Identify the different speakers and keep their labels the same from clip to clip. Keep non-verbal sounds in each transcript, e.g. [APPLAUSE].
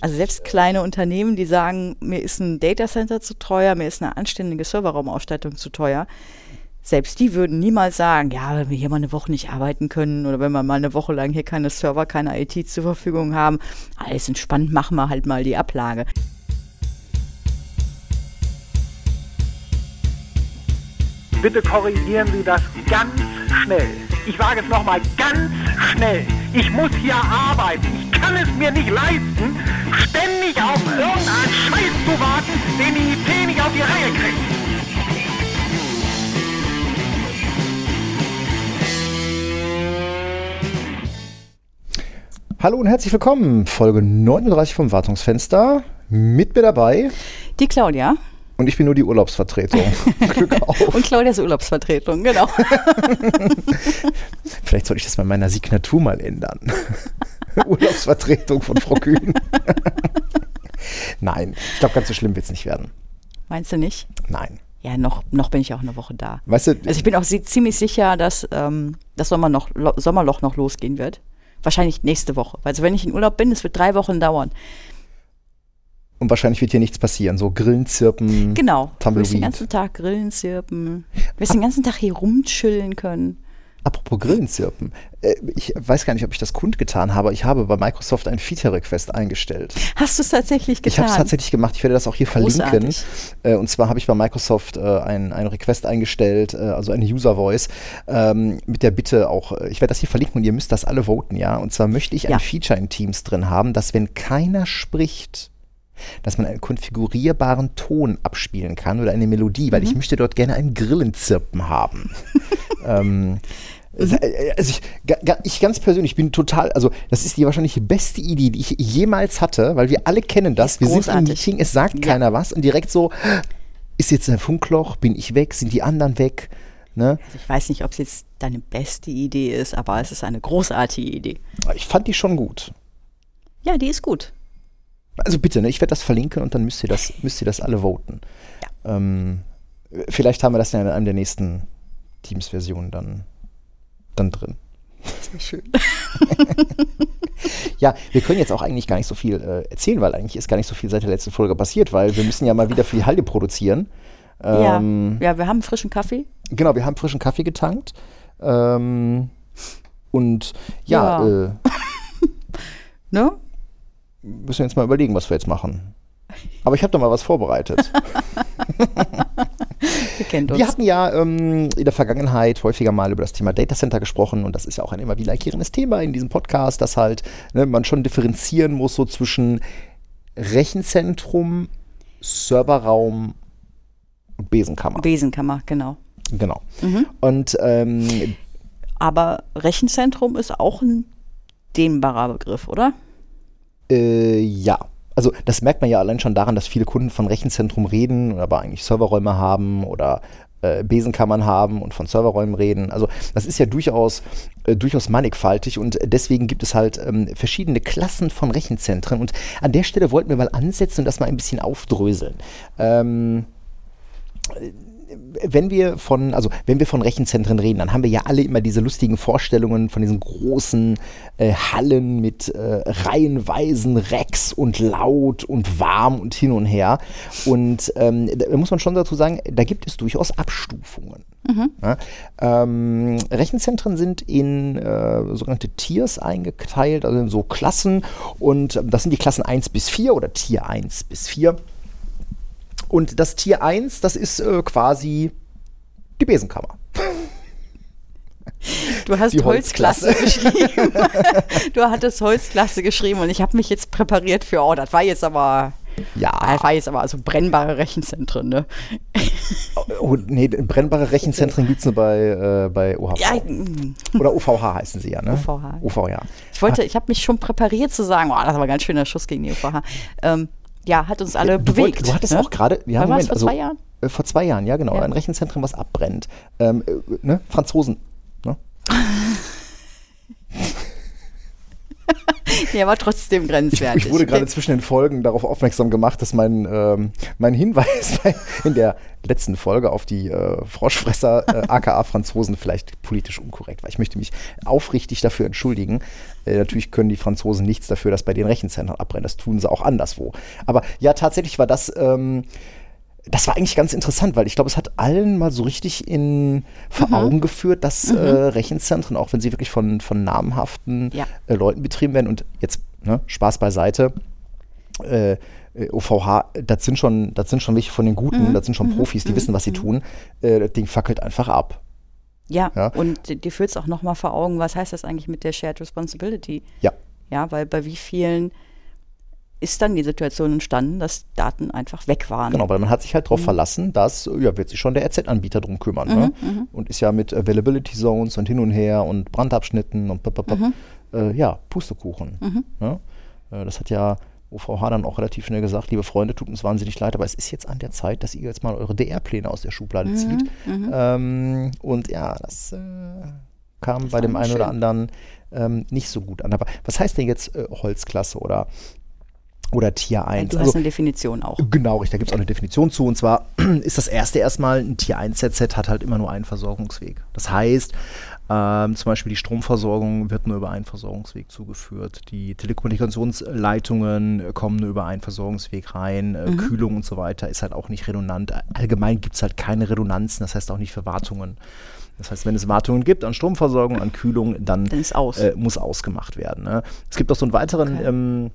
Speaker 1: Also selbst kleine Unternehmen, die sagen, mir ist ein Datacenter zu teuer, mir ist eine anständige Serverraumausstattung zu teuer, selbst die würden niemals sagen, ja, wenn wir hier mal eine Woche nicht arbeiten können oder wenn wir mal eine Woche lang hier keine Server, keine IT zur Verfügung haben, alles entspannt, machen wir halt mal die Ablage.
Speaker 2: Bitte korrigieren Sie das ganz schnell. Ich sage es nochmal ganz schnell. Ich muss hier arbeiten. Ich kann es mir nicht leisten, ständig auf irgendeinen Scheiß zu warten, den die IT nicht auf die Reihe kriegt.
Speaker 3: Hallo und herzlich willkommen. Folge 39 vom Wartungsfenster. Mit mir dabei.
Speaker 1: Die Claudia.
Speaker 3: Und ich bin nur die Urlaubsvertretung. [LAUGHS]
Speaker 1: Glück auf. Und Claudias Urlaubsvertretung, genau. [LAUGHS]
Speaker 3: Vielleicht sollte ich das mal in meiner Signatur mal ändern. [LAUGHS] Urlaubsvertretung von Frau Kühn. Nein, ich glaube, ganz so schlimm wird es nicht werden.
Speaker 1: Meinst du nicht?
Speaker 3: Nein.
Speaker 1: Ja, noch, noch bin ich auch eine Woche da.
Speaker 3: Weißt du,
Speaker 1: also ich bin auch ziemlich sicher, dass ähm, das Sommer noch, Sommerloch noch losgehen wird. Wahrscheinlich nächste Woche. Also wenn ich in Urlaub bin, es wird drei Wochen dauern.
Speaker 3: Und wahrscheinlich wird hier nichts passieren. So Grillen, Zirpen.
Speaker 1: Genau. Du wirst den ganzen Tag Grillen, Zirpen. Du wirst den ganzen Tag hier rumchillen können.
Speaker 3: Apropos Grillenzirpen. Äh, ich weiß gar nicht, ob ich das kundgetan habe. Ich habe bei Microsoft ein Feature-Request eingestellt.
Speaker 1: Hast du es tatsächlich getan?
Speaker 3: Ich habe es tatsächlich gemacht. Ich werde das auch hier Großartig. verlinken. Äh, und zwar habe ich bei Microsoft äh, ein, ein Request eingestellt, also eine User-Voice, ähm, mit der Bitte auch, ich werde das hier verlinken und ihr müsst das alle voten, ja. Und zwar möchte ich ja. ein Feature in Teams drin haben, dass wenn keiner spricht, dass man einen konfigurierbaren Ton abspielen kann oder eine Melodie, weil mhm. ich möchte dort gerne ein Grillenzirpen haben. [LAUGHS] ähm, also ich, ich, ganz persönlich bin total, also das ist die wahrscheinlich beste Idee, die ich jemals hatte, weil wir alle kennen das. Wir sind im Meeting, es sagt ja. keiner was und direkt so, ist jetzt ein Funkloch, bin ich weg, sind die anderen weg?
Speaker 1: Ne? Also ich weiß nicht, ob es jetzt deine beste Idee ist, aber es ist eine großartige Idee.
Speaker 3: Ich fand die schon gut.
Speaker 1: Ja, die ist gut.
Speaker 3: Also bitte, ne, ich werde das verlinken und dann müsst ihr das, müsst ihr das alle voten. Ja. Ähm, vielleicht haben wir das ja in einem der nächsten Teams-Versionen dann, dann drin.
Speaker 1: Das [LAUGHS] wäre schön.
Speaker 3: ja, wir können jetzt auch eigentlich gar nicht so viel äh, erzählen, weil eigentlich ist gar nicht so viel seit der letzten Folge passiert, weil wir müssen ja mal wieder für die Halde produzieren.
Speaker 1: Ähm, ja. ja, wir haben frischen Kaffee.
Speaker 3: Genau, wir haben frischen Kaffee getankt. Ähm, und ja, ja. Äh, [LAUGHS]
Speaker 1: ne?
Speaker 3: Müssen wir jetzt mal überlegen, was wir jetzt machen. Aber ich habe da mal was vorbereitet. [LAUGHS]
Speaker 1: wir, kennt uns.
Speaker 3: wir hatten ja ähm, in der Vergangenheit häufiger mal über das Thema Data Center gesprochen und das ist ja auch ein immer wiederkehrendes Thema in diesem Podcast, dass halt ne, man schon differenzieren muss so zwischen Rechenzentrum, Serverraum und Besenkammer.
Speaker 1: Besenkammer, genau.
Speaker 3: Genau. Mhm. Und ähm,
Speaker 1: aber Rechenzentrum ist auch ein dehnbarer Begriff, oder?
Speaker 3: Äh, ja. Also das merkt man ja allein schon daran, dass viele Kunden von Rechenzentrum reden, aber eigentlich Serverräume haben oder äh, Besenkammern haben und von Serverräumen reden. Also das ist ja durchaus, äh, durchaus mannigfaltig und deswegen gibt es halt ähm, verschiedene Klassen von Rechenzentren. Und an der Stelle wollten wir mal ansetzen und das mal ein bisschen aufdröseln. Ähm, wenn wir von, also wenn wir von Rechenzentren reden, dann haben wir ja alle immer diese lustigen Vorstellungen von diesen großen äh, Hallen mit äh, reihenweisen Racks und laut und warm und hin und her. Und ähm, da muss man schon dazu sagen, da gibt es durchaus Abstufungen. Mhm. Ja, ähm, Rechenzentren sind in äh, sogenannte Tiers eingeteilt, also in so Klassen. Und das sind die Klassen 1 bis 4 oder Tier 1 bis 4. Und das Tier 1, das ist äh, quasi die Besenkammer.
Speaker 1: Du hast Holzklasse. Holzklasse geschrieben. [LAUGHS] du hattest Holzklasse geschrieben und ich habe mich jetzt präpariert für, oh, das war jetzt aber. Ja. Das war jetzt aber also brennbare Rechenzentren, ne?
Speaker 3: Oh, oh nee, brennbare Rechenzentren gibt es nur bei, äh, bei OHV. Ja, [LAUGHS] Oder OVH heißen sie ja, ne?
Speaker 1: OVH.
Speaker 3: OVH.
Speaker 1: Ich wollte, ich habe mich schon präpariert zu sagen, oh, das war ein ganz schöner Schuss gegen die OVH. Ähm, ja, hat uns alle
Speaker 3: du
Speaker 1: bewegt.
Speaker 3: Wollt, du hattest ne? auch gerade,
Speaker 1: ja, Moment, vor also, zwei Jahren?
Speaker 3: Äh, vor zwei Jahren, ja genau, ja. ein Rechenzentrum, was abbrennt. Ähm, äh, ne? Franzosen. Ne? [LAUGHS]
Speaker 1: ja, aber trotzdem grenzwertig.
Speaker 3: Ich, ich wurde gerade zwischen den Folgen darauf aufmerksam gemacht, dass mein, ähm, mein Hinweis [LAUGHS] in der letzten Folge auf die äh, Froschfresser, äh, aka Franzosen, vielleicht politisch unkorrekt war. Ich möchte mich aufrichtig dafür entschuldigen. Äh, natürlich können die Franzosen nichts dafür, dass bei den Rechenzentren abbrennen. Das tun sie auch anderswo. Aber ja, tatsächlich war das. Ähm, das war eigentlich ganz interessant, weil ich glaube, es hat allen mal so richtig in vor mhm. Augen geführt, dass mhm. äh, Rechenzentren, auch wenn sie wirklich von, von namhaften ja. äh, Leuten betrieben werden, und jetzt ne, Spaß beiseite, äh, OVH, das sind schon, das sind schon welche von den Guten, mhm. das sind schon mhm. Profis, die mhm. wissen, was sie mhm. tun. Äh, das Ding fackelt einfach ab.
Speaker 1: Ja, ja. und dir führt es auch nochmal vor Augen, was heißt das eigentlich mit der Shared Responsibility?
Speaker 3: Ja.
Speaker 1: Ja, weil bei wie vielen ist dann die Situation entstanden, dass Daten einfach weg waren.
Speaker 3: Genau, weil man hat sich halt darauf mhm. verlassen, dass, ja, wird sich schon der RZ-Anbieter drum kümmern. Ne? Mhm, ne? Und ist ja mit Availability Zones und hin und her und Brandabschnitten und mhm. äh, ja, Pustekuchen. Mhm. Ne? Äh, das hat ja OVH dann auch relativ schnell gesagt, liebe Freunde, tut uns wahnsinnig leid, aber es ist jetzt an der Zeit, dass ihr jetzt mal eure DR-Pläne aus der Schublade mhm, zieht. Mhm. Ähm, und ja, das äh, kam das bei dem einen schön. oder anderen ähm, nicht so gut an. Aber was heißt denn jetzt äh, Holzklasse oder oder Tier 1.
Speaker 1: Du hast also, eine Definition auch.
Speaker 3: Genau, da gibt es auch eine Definition zu. Und zwar [CLEARS THROAT] ist das erste erstmal, ein Tier 1 ZZ hat halt immer nur einen Versorgungsweg. Das heißt, ähm, zum Beispiel die Stromversorgung wird nur über einen Versorgungsweg zugeführt. Die Telekommunikationsleitungen kommen nur über einen Versorgungsweg rein. Äh, mhm. Kühlung und so weiter ist halt auch nicht redundant. Allgemein gibt es halt keine Redundanzen, das heißt auch nicht für Wartungen. Das heißt, wenn es Wartungen gibt an Stromversorgung, an Kühlung, dann, dann aus. äh, muss ausgemacht werden. Ne? Es gibt auch so einen weiteren okay. ähm,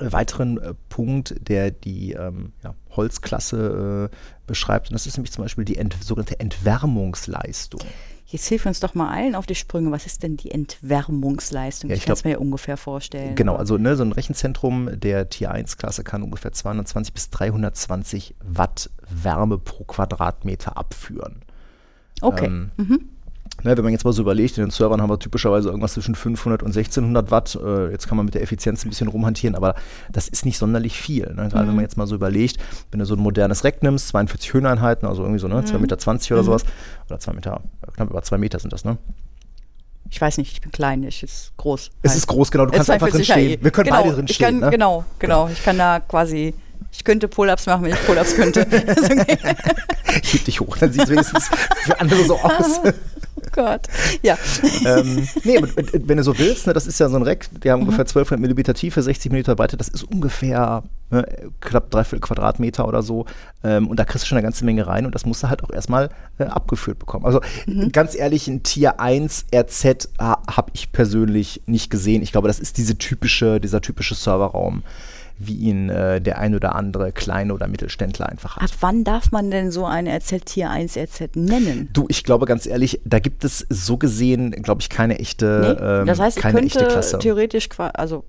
Speaker 3: weiteren äh, Punkt, der die ähm, ja, Holzklasse äh, beschreibt. Und das ist nämlich zum Beispiel die ent sogenannte Entwärmungsleistung.
Speaker 1: Jetzt hilf uns doch mal allen auf die Sprünge. Was ist denn die Entwärmungsleistung? Ja, ich, ich kann es mir ja ungefähr vorstellen.
Speaker 3: Genau, also ne, so ein Rechenzentrum der Tier 1-Klasse kann ungefähr 220 bis 320 Watt Wärme pro Quadratmeter abführen.
Speaker 1: Okay. Ähm, mhm.
Speaker 3: Ne, wenn man jetzt mal so überlegt, in den Servern haben wir typischerweise irgendwas zwischen 500 und 1600 Watt. Äh, jetzt kann man mit der Effizienz ein bisschen rumhantieren, aber das ist nicht sonderlich viel. Ne? Gerade mhm. wenn man jetzt mal so überlegt, wenn du so ein modernes Rack nimmst, 42 Höheneinheiten, also irgendwie so ne, 2,20 mhm. Meter oder mhm. sowas, oder 2 Meter, knapp über 2 Meter sind das, ne?
Speaker 1: Ich weiß nicht, ich bin klein, ich ist groß.
Speaker 3: Es ist groß, genau, du kannst einfach drin stehen.
Speaker 1: Wir können genau, beide drin stehen. Kann, ne? Genau, genau. Ich kann da quasi ich könnte Pull-ups machen, wenn ich Pull-ups könnte. [LAUGHS] [LAUGHS]
Speaker 3: okay. Ich heb dich hoch, dann sieht es wenigstens für andere so aus. [LAUGHS]
Speaker 1: Gott, ja. [LAUGHS]
Speaker 3: ähm, nee, aber wenn du so willst, ne, das ist ja so ein Rack, der hat mhm. ungefähr 1200 Millimeter Tiefe, 60 Millimeter Breite, das ist ungefähr ne, knapp drei Quadratmeter oder so. Ähm, und da kriegst du schon eine ganze Menge rein und das musst du halt auch erstmal äh, abgeführt bekommen. Also mhm. ganz ehrlich, ein Tier 1 RZ habe ich persönlich nicht gesehen. Ich glaube, das ist diese typische, dieser typische Serverraum wie ihn äh, der ein oder andere kleine oder Mittelständler einfach hat.
Speaker 1: Ab wann darf man denn so ein RZ Tier 1 RZ nennen?
Speaker 3: Du, ich glaube ganz ehrlich, da gibt es so gesehen, glaube ich, keine echte, nee, ähm,
Speaker 1: das heißt,
Speaker 3: keine
Speaker 1: ich könnte theoretisch, also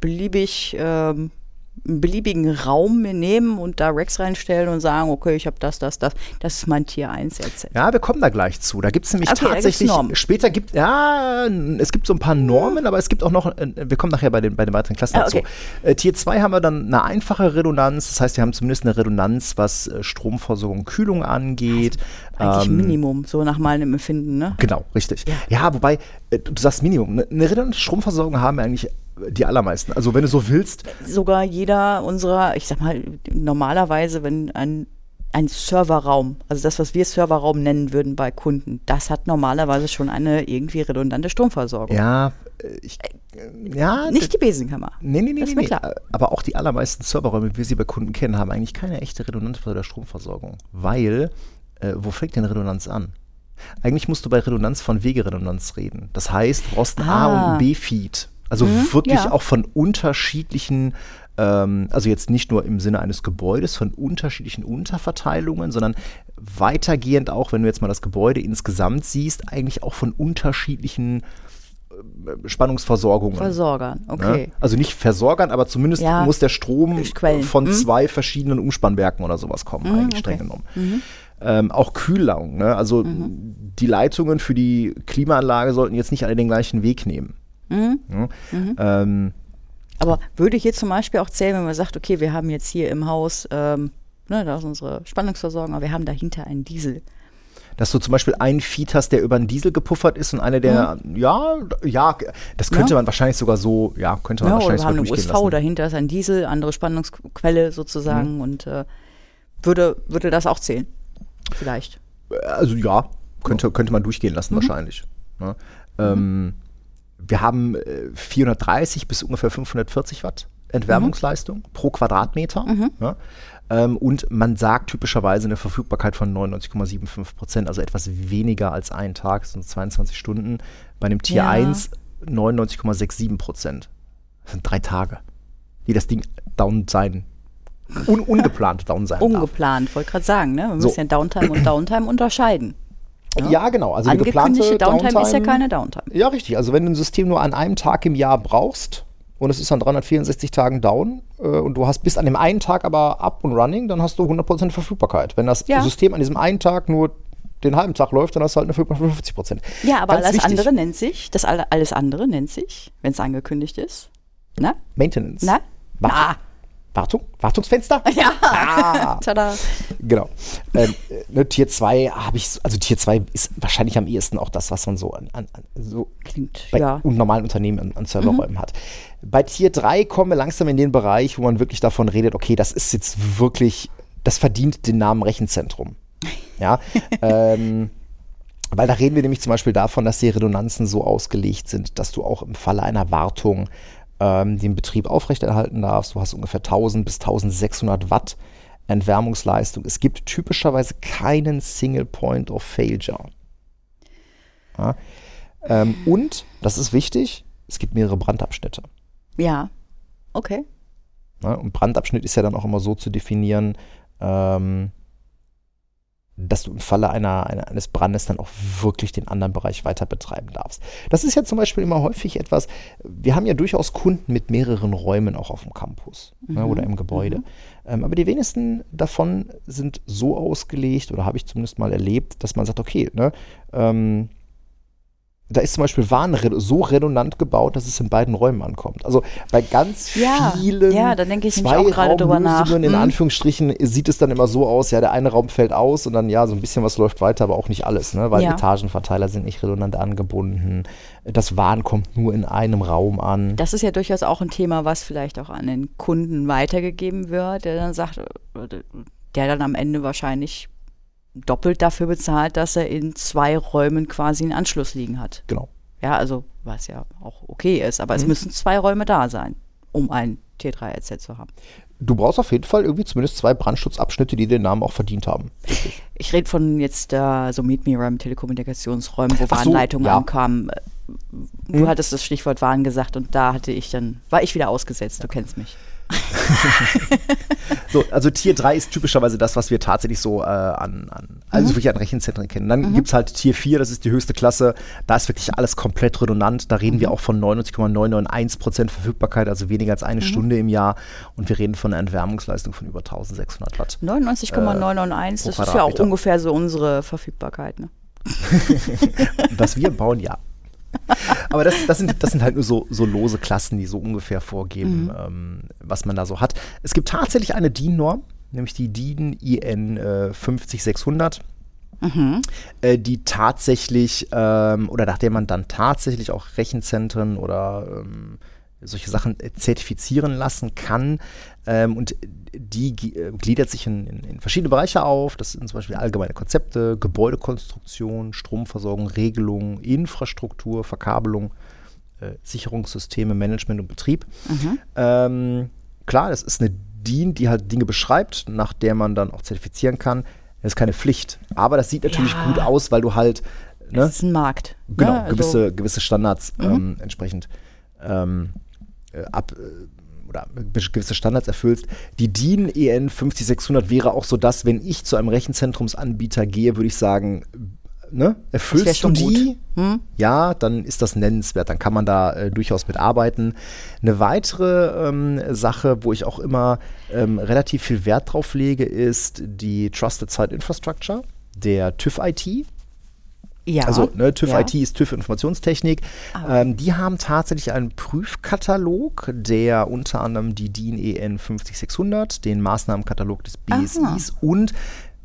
Speaker 1: beliebig ähm, einen beliebigen Raum nehmen und da Rex reinstellen und sagen, okay, ich habe das, das, das. Das ist mein Tier 1 jetzt.
Speaker 3: Ja, wir kommen da gleich zu. Da gibt es nämlich okay, tatsächlich, später gibt ja, es gibt so ein paar Normen, aber es gibt auch noch, äh, wir kommen nachher bei den, bei den weiteren Klassen ah, okay. dazu. Äh, Tier 2 haben wir dann eine einfache Redundanz, das heißt, wir haben zumindest eine Redundanz, was äh, Stromversorgung, Kühlung angeht.
Speaker 1: Also eigentlich ähm, Minimum, so nach meinem Empfinden, ne?
Speaker 3: Genau, richtig. Ja, ja wobei, äh, du sagst Minimum, ne, eine redundante Stromversorgung haben wir eigentlich die allermeisten. Also wenn du so willst.
Speaker 1: Sogar jeder unserer, ich sag mal, normalerweise, wenn ein ein Serverraum, also das, was wir Serverraum nennen würden bei Kunden, das hat normalerweise schon eine irgendwie redundante Stromversorgung.
Speaker 3: Ja, äh, ich,
Speaker 1: äh, ja. Nicht die Besenkammer.
Speaker 3: Nee, nee, nee, das nee, nee. Klar. Aber auch die allermeisten Serverräume, wie wir sie bei Kunden kennen, haben eigentlich keine echte redundante Stromversorgung. Weil, äh, wo fängt denn Redundanz an? Eigentlich musst du bei Redundanz von Wegeredundanz reden. Das heißt, du brauchst ein ah. A- und ein B-Feed. Also mhm, wirklich ja. auch von unterschiedlichen, ähm, also jetzt nicht nur im Sinne eines Gebäudes, von unterschiedlichen Unterverteilungen, sondern weitergehend auch, wenn du jetzt mal das Gebäude insgesamt siehst, eigentlich auch von unterschiedlichen äh, Spannungsversorgungen.
Speaker 1: Versorgern, ne? okay.
Speaker 3: Also nicht Versorgern, aber zumindest ja. muss der Strom von mhm. zwei verschiedenen Umspannwerken oder sowas kommen, mhm, eigentlich streng okay. genommen. Mhm. Ähm, auch Kühlung, ne? also mhm. die Leitungen für die Klimaanlage sollten jetzt nicht alle den gleichen Weg nehmen. Mhm. Ja,
Speaker 1: mhm. ähm, aber würde ich jetzt zum Beispiel auch zählen, wenn man sagt, okay, wir haben jetzt hier im Haus, ähm, ne, da ist unsere Spannungsversorgung, aber wir haben dahinter einen Diesel.
Speaker 3: dass du zum Beispiel einen Feed hast, der über einen Diesel gepuffert ist und einer, der, mhm. ja, ja, das könnte ja. man wahrscheinlich sogar so, ja, könnte man ja, wahrscheinlich
Speaker 1: oder wir haben eine USV, lassen. dahinter ist ein Diesel, andere Spannungsquelle sozusagen mhm. und äh, würde, würde das auch zählen? Vielleicht.
Speaker 3: Also ja, könnte, könnte man durchgehen lassen, mhm. wahrscheinlich. Ja. Ne? Ähm, wir haben 430 äh, bis ungefähr 540 Watt Entwärmungsleistung mhm. pro Quadratmeter. Mhm. Ja. Ähm, und man sagt typischerweise eine Verfügbarkeit von 99,75 Prozent, also etwas weniger als ein Tag, sind 22 Stunden. Bei einem Tier ja. 1 99,67 Prozent. Das sind drei Tage, die das Ding down sein Un ungeplant down sein
Speaker 1: Ungeplant, wollte gerade sagen, ne? Wir so. müssen ja Downtime und Downtime unterscheiden.
Speaker 3: Ja, ja genau.
Speaker 1: Also Angekündigte Downtime, Downtime ist ja keine Downtime.
Speaker 3: Ja, richtig. Also wenn du ein System nur an einem Tag im Jahr brauchst, und es ist an 364 Tagen down äh, und du hast bis an dem einen Tag aber up und running, dann hast du 100% Verfügbarkeit. Wenn das ja. System an diesem einen Tag nur den halben Tag läuft, dann hast du halt eine Verfügbarkeit von 50 Prozent.
Speaker 1: Ja, aber Ganz alles wichtig. andere nennt sich, das alles andere nennt sich, wenn es angekündigt ist,
Speaker 3: na? Maintenance.
Speaker 1: Na?
Speaker 3: Wartung. Wartung? Wartungsfenster? [LAUGHS]
Speaker 1: Ja. Ah. [LAUGHS]
Speaker 3: Tada. Genau. Ähm, ne, Tier 2 habe ich, also Tier 2 ist wahrscheinlich am ehesten auch das, was man so an, an so
Speaker 1: Klingt,
Speaker 3: bei
Speaker 1: ja.
Speaker 3: normalen Unternehmen an, an Serverräumen mhm. hat. Bei Tier 3 kommen wir langsam in den Bereich, wo man wirklich davon redet, okay, das ist jetzt wirklich, das verdient den Namen Rechenzentrum. [LAUGHS] Ja. ähm, weil da reden wir nämlich zum Beispiel davon, dass die Redundanzen so ausgelegt sind, dass du auch im Falle einer Wartung ähm, den Betrieb aufrechterhalten darfst. Du hast ungefähr 1000 bis 1600 Watt Entwärmungsleistung. Es gibt typischerweise keinen Single Point of Failure. Ja. Ähm, und, das ist wichtig, es gibt mehrere Brandabschnitte.
Speaker 1: Ja, okay.
Speaker 3: Ja, und Brandabschnitt ist ja dann auch immer so zu definieren, ähm, dass du im Falle einer, einer, eines Brandes dann auch wirklich den anderen Bereich weiter betreiben darfst. Das ist ja zum Beispiel immer häufig etwas, wir haben ja durchaus Kunden mit mehreren Räumen auch auf dem Campus ne, mhm. ne, oder im Gebäude. Mhm. Ähm, aber die wenigsten davon sind so ausgelegt oder habe ich zumindest mal erlebt, dass man sagt, okay, ne, ähm, da ist zum Beispiel Waren so redundant gebaut, dass es in beiden Räumen ankommt. Also bei ganz ja, vielen
Speaker 1: ja, da denke ich zwei auch gerade drüber nach.
Speaker 3: In hm. Anführungsstrichen sieht es dann immer so aus, ja, der eine Raum fällt aus und dann ja, so ein bisschen was läuft weiter, aber auch nicht alles, ne? weil ja. Etagenverteiler sind nicht redundant angebunden. Das Waren kommt nur in einem Raum an.
Speaker 1: Das ist ja durchaus auch ein Thema, was vielleicht auch an den Kunden weitergegeben wird, der dann sagt, der dann am Ende wahrscheinlich doppelt dafür bezahlt, dass er in zwei Räumen quasi einen Anschluss liegen hat.
Speaker 3: Genau.
Speaker 1: Ja, also was ja auch okay ist, aber mhm. es müssen zwei Räume da sein, um ein T3-RZ zu haben.
Speaker 3: Du brauchst auf jeden Fall irgendwie zumindest zwei Brandschutzabschnitte, die den Namen auch verdient haben.
Speaker 1: Ich rede von jetzt äh, so Meet Me Ram Telekommunikationsräumen, wo Warnleitungen so, ja. ankamen. Du mhm. hattest das Stichwort Warn gesagt und da hatte ich dann, war ich wieder ausgesetzt, du kennst mich. [LAUGHS]
Speaker 3: so, also Tier 3 ist typischerweise das, was wir tatsächlich so äh, an, an, also mhm. wirklich an Rechenzentren kennen. Dann mhm. gibt es halt Tier 4, das ist die höchste Klasse. Da ist wirklich alles komplett redundant. Da reden mhm. wir auch von 99,991% Verfügbarkeit, also weniger als eine mhm. Stunde im Jahr. Und wir reden von einer Entwärmungsleistung von über 1600 Watt.
Speaker 1: 99,991, äh, das ist ja auch ungefähr so unsere Verfügbarkeit. Ne? [LAUGHS]
Speaker 3: was wir bauen, ja. [LAUGHS] Aber das, das, sind, das sind halt nur so, so lose Klassen, die so ungefähr vorgeben, mhm. ähm, was man da so hat. Es gibt tatsächlich eine DIN-Norm, nämlich die DIN IN äh, 50600. Mhm. Äh, die tatsächlich, ähm, oder nachdem man dann tatsächlich auch Rechenzentren oder ähm, solche Sachen äh, zertifizieren lassen kann. Ähm, und die äh, gliedert sich in, in, in, verschiedene Bereiche auf. Das sind zum Beispiel allgemeine Konzepte, Gebäudekonstruktion, Stromversorgung, Regelung, Infrastruktur, Verkabelung, äh, Sicherungssysteme, Management und Betrieb. Mhm. Ähm, klar, das ist eine DIN, die halt Dinge beschreibt, nach der man dann auch zertifizieren kann. Das ist keine Pflicht. Aber das sieht natürlich ja. gut aus, weil du halt.
Speaker 1: Ne, das ist ein Markt.
Speaker 3: Genau, ja, also gewisse, gewisse Standards mhm. ähm, entsprechend ähm, äh, ab äh, oder gewisse Standards erfüllst. Die DIN EN 50600 wäre auch so das, wenn ich zu einem Rechenzentrumsanbieter gehe, würde ich sagen, ne, erfüllst du die? Hm? Ja, dann ist das nennenswert, dann kann man da äh, durchaus mitarbeiten. Eine weitere ähm, Sache, wo ich auch immer ähm, relativ viel Wert drauf lege, ist die Trusted Site Infrastructure, der TÜV IT. Ja. Also ne, TÜV ja. IT ist TÜV Informationstechnik. Ah. Ähm, die haben tatsächlich einen Prüfkatalog, der unter anderem die DIN EN 50600, den Maßnahmenkatalog des BSIs Aha. und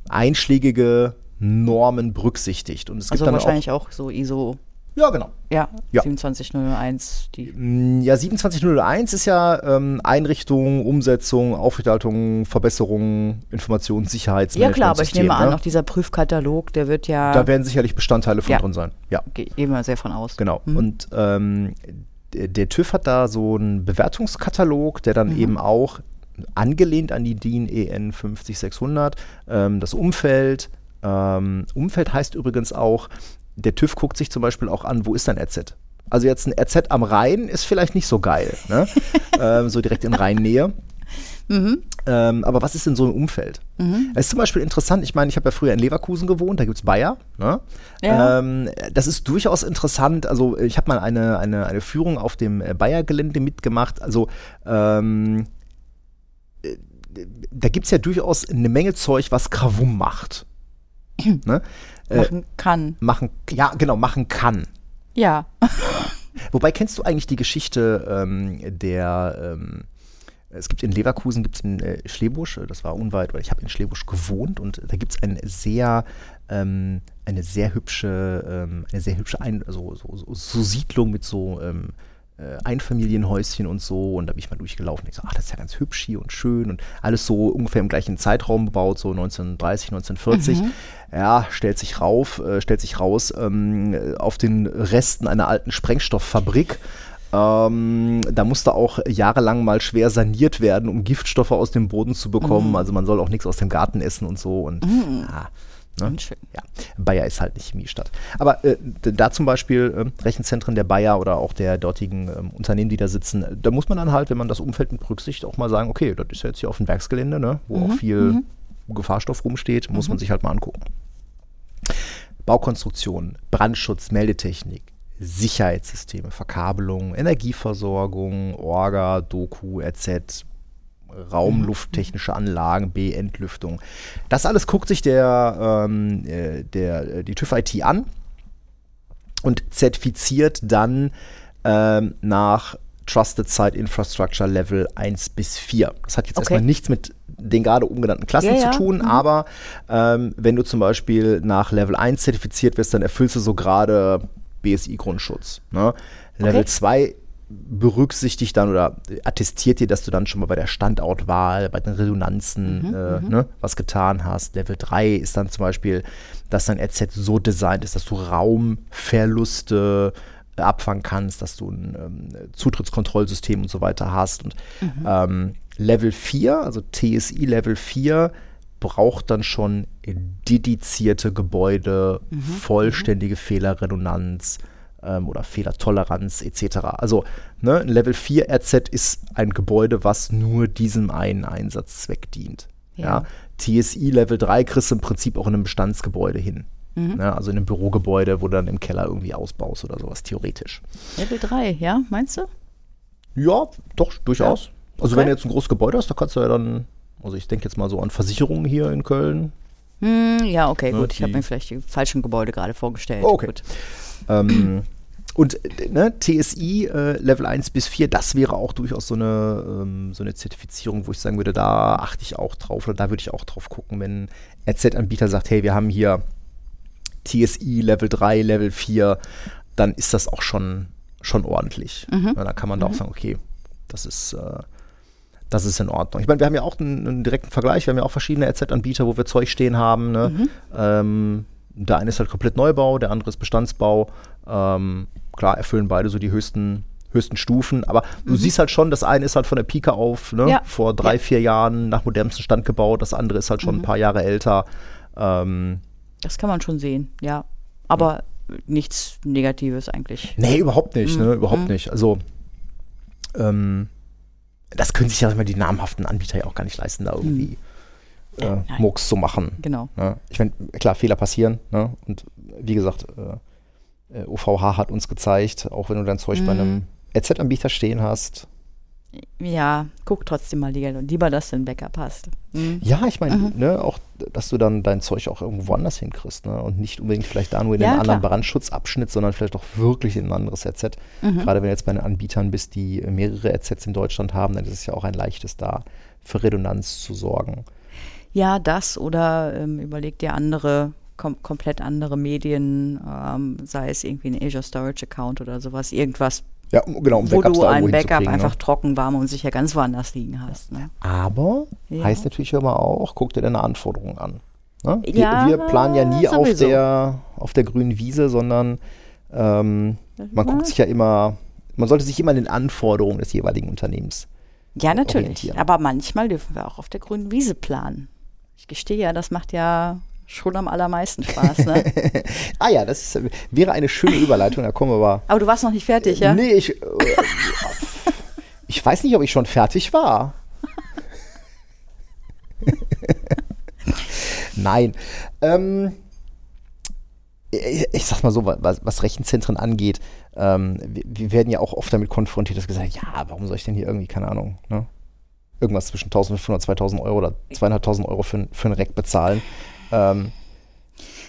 Speaker 3: einschlägige Normen berücksichtigt. Und es
Speaker 1: also
Speaker 3: gibt dann
Speaker 1: wahrscheinlich auch, auch so ISO
Speaker 3: ja, genau.
Speaker 1: Ja, ja. 27001. Die
Speaker 3: mm, ja, 27001 ist ja ähm, Einrichtung, Umsetzung, Aufrechterhaltung, Verbesserung, Informationssicherheitsmanagement.
Speaker 1: Ja klar, aber ich nehme an, ne? auch dieser Prüfkatalog, der wird ja...
Speaker 3: Da werden sicherlich Bestandteile von
Speaker 1: ja.
Speaker 3: drin sein. Ja.
Speaker 1: Gehen wir sehr von aus.
Speaker 3: Genau. Mhm. Und ähm, der TÜV hat da so einen Bewertungskatalog, der dann mhm. eben auch angelehnt an die DIN EN 50600 ähm, das Umfeld, ähm, Umfeld heißt übrigens auch, der TÜV guckt sich zum Beispiel auch an, wo ist dein RZ? Also jetzt ein RZ am Rhein ist vielleicht nicht so geil, ne? [LAUGHS] ähm, so direkt in Rheinnähe. Mhm. Ähm, aber was ist denn so im Umfeld? Mhm. Es ist zum Beispiel interessant, ich meine, ich habe ja früher in Leverkusen gewohnt, da gibt es Bayer. Ne? Ja. Ähm, das ist durchaus interessant. Also ich habe mal eine, eine, eine Führung auf dem äh, Bayer-Gelände mitgemacht. Also ähm, äh, da gibt es ja durchaus eine Menge Zeug, was Krawum macht.
Speaker 1: ne? Äh, machen kann.
Speaker 3: Machen, ja, genau, machen kann.
Speaker 1: Ja. [LAUGHS]
Speaker 3: Wobei, kennst du eigentlich die Geschichte ähm, der, ähm, es gibt in Leverkusen, gibt es in äh, Schlebusch, äh, das war unweit, oder ich habe in Schlebusch gewohnt und da gibt es ein sehr, ähm, eine sehr hübsche, ähm, eine sehr hübsche ein, also, so, so, so Siedlung mit so ähm, äh, Einfamilienhäuschen und so. Und da bin ich mal durchgelaufen. Ich so, ach, das ist ja ganz hübsch hier und schön und alles so ungefähr im gleichen Zeitraum gebaut, so 1930, 1940. Mhm. Ja, stellt sich rauf, äh, stellt sich raus, ähm, auf den Resten einer alten Sprengstofffabrik. Ähm, da musste auch jahrelang mal schwer saniert werden, um Giftstoffe aus dem Boden zu bekommen. Mhm. Also man soll auch nichts aus dem Garten essen und so. Und mhm. ja, Ne? Ja. Bayer ist halt eine Chemiestadt. Aber äh, da zum Beispiel äh, Rechenzentren der Bayer oder auch der dortigen äh, Unternehmen, die da sitzen, da muss man dann halt, wenn man das Umfeld mit berücksichtigt, auch mal sagen, okay, das ist jetzt hier auf dem Werksgelände, ne, wo mhm. auch viel mhm. Gefahrstoff rumsteht, muss mhm. man sich halt mal angucken. Baukonstruktion, Brandschutz, Meldetechnik, Sicherheitssysteme, Verkabelung, Energieversorgung, Orga, Doku, RZ, raumlufttechnische Anlagen, B-Entlüftung. Das alles guckt sich der, ähm, äh, der, äh, die TÜV IT an und zertifiziert dann ähm, nach Trusted Site Infrastructure Level 1 bis 4. Das hat jetzt okay. erstmal nichts mit den gerade umgenannten Klassen ja, zu tun, ja. mhm. aber ähm, wenn du zum Beispiel nach Level 1 zertifiziert wirst, dann erfüllst du so gerade BSI-Grundschutz. Ne? Level okay. 2 berücksichtigt dann oder attestiert dir, dass du dann schon mal bei der Standortwahl, bei den Redundanzen mhm, äh, mhm. ne, was getan hast. Level 3 ist dann zum Beispiel, dass dein RZ so designt ist, dass du Raumverluste äh, abfangen kannst, dass du ein ähm, Zutrittskontrollsystem und so weiter hast. Und mhm. ähm, Level 4, also TSI Level 4, braucht dann schon dedizierte Gebäude, mhm, vollständige Fehlerredundanz, ähm, oder Fehlertoleranz etc. Also ne, ein Level 4 RZ ist ein Gebäude, was nur diesem einen Einsatzzweck dient. Ja. ja. TSI Level 3 kriegst du im Prinzip auch in einem Bestandsgebäude hin. Mhm. Ne, also in einem Bürogebäude, wo du dann im Keller irgendwie ausbaust oder sowas, theoretisch.
Speaker 1: Level 3, ja, meinst du?
Speaker 3: Ja, doch, durchaus. Ja. Also okay. wenn du jetzt ein großes Gebäude hast, da kannst du ja dann, also ich denke jetzt mal so an Versicherungen hier in Köln.
Speaker 1: Hm, ja, okay, ne, gut. Ich habe mir vielleicht die falschen Gebäude gerade vorgestellt.
Speaker 3: okay. Gut. Ähm, und ne, TSI äh, Level 1 bis 4, das wäre auch durchaus so eine, ähm, so eine Zertifizierung, wo ich sagen würde, da achte ich auch drauf oder da würde ich auch drauf gucken, wenn RZ-Anbieter sagt, hey, wir haben hier TSI Level 3, Level 4, dann ist das auch schon, schon ordentlich. Mhm. Ja, dann kann man da auch mhm. sagen, okay, das ist, äh, das ist in Ordnung. Ich meine, wir haben ja auch einen, einen, direkten Vergleich, wir haben ja auch verschiedene RZ-Anbieter, wo wir Zeug stehen haben. Ne? Mhm. Ähm, der eine ist halt komplett Neubau, der andere ist Bestandsbau. Ähm, klar, erfüllen beide so die höchsten, höchsten Stufen, aber mhm. du siehst halt schon, das eine ist halt von der Pike auf, ne? ja. vor drei, ja. vier Jahren nach modernstem Stand gebaut, das andere ist halt schon mhm. ein paar Jahre älter. Ähm,
Speaker 1: das kann man schon sehen, ja. Aber ja. nichts Negatives eigentlich.
Speaker 3: Nee, überhaupt nicht, ne? mhm. ne? Überhaupt mhm. nicht. Also, ähm, das können sich ja immer die namhaften Anbieter ja auch gar nicht leisten, da irgendwie mhm. Äh, Murks zu machen.
Speaker 1: Genau.
Speaker 3: Ne? Ich meine, klar, Fehler passieren. Ne? Und wie gesagt, äh, OVH äh, hat uns gezeigt, auch wenn du dein Zeug mhm. bei einem RZ-Anbieter stehen hast.
Speaker 1: Ja, guck trotzdem mal lieber, dass du ein Backup hast.
Speaker 3: Mhm. Ja, ich meine, mhm. ne, auch, dass du dann dein Zeug auch irgendwo woanders hinkriegst ne? und nicht unbedingt vielleicht da nur in ja, einen anderen Brandschutzabschnitt, sondern vielleicht auch wirklich in ein anderes RZ. Mhm. Gerade wenn du jetzt bei den Anbietern bist, die mehrere RZs in Deutschland haben, dann ist es ja auch ein leichtes da für Redundanz zu sorgen.
Speaker 1: Ja, das oder ähm, überleg dir andere kom komplett andere Medien, ähm, sei es irgendwie ein Azure Storage Account oder sowas, irgendwas,
Speaker 3: ja, genau, um
Speaker 1: wo du ein Backup ne? einfach trocken, warm und sicher ganz woanders liegen hast. Ne?
Speaker 3: Aber ja. heißt natürlich immer auch, guck dir deine Anforderungen an. Ne? Wir, ja, wir, planen ja nie auf der, auf der grünen Wiese, sondern ähm, man guckt sich ja immer, man sollte sich immer an den Anforderungen des jeweiligen Unternehmens.
Speaker 1: Ja, natürlich. Aber manchmal dürfen wir auch auf der grünen Wiese planen. Ich gestehe ja, das macht ja schon am allermeisten Spaß. Ne? [LAUGHS]
Speaker 3: ah ja, das ist, wäre eine schöne Überleitung. Da kommen wir aber.
Speaker 1: Aber du warst noch nicht fertig, ja?
Speaker 3: Nee, ich. Äh, ich weiß nicht, ob ich schon fertig war. [LAUGHS] Nein. Ähm, ich sag mal so, was, was Rechenzentren angeht, ähm, wir, wir, werden ja auch oft damit konfrontiert, dass gesagt ja, warum soll ich denn hier irgendwie, keine Ahnung, ne? Irgendwas zwischen 1500, 2000 Euro oder 2500 Euro für, für ein Rack bezahlen. Ähm,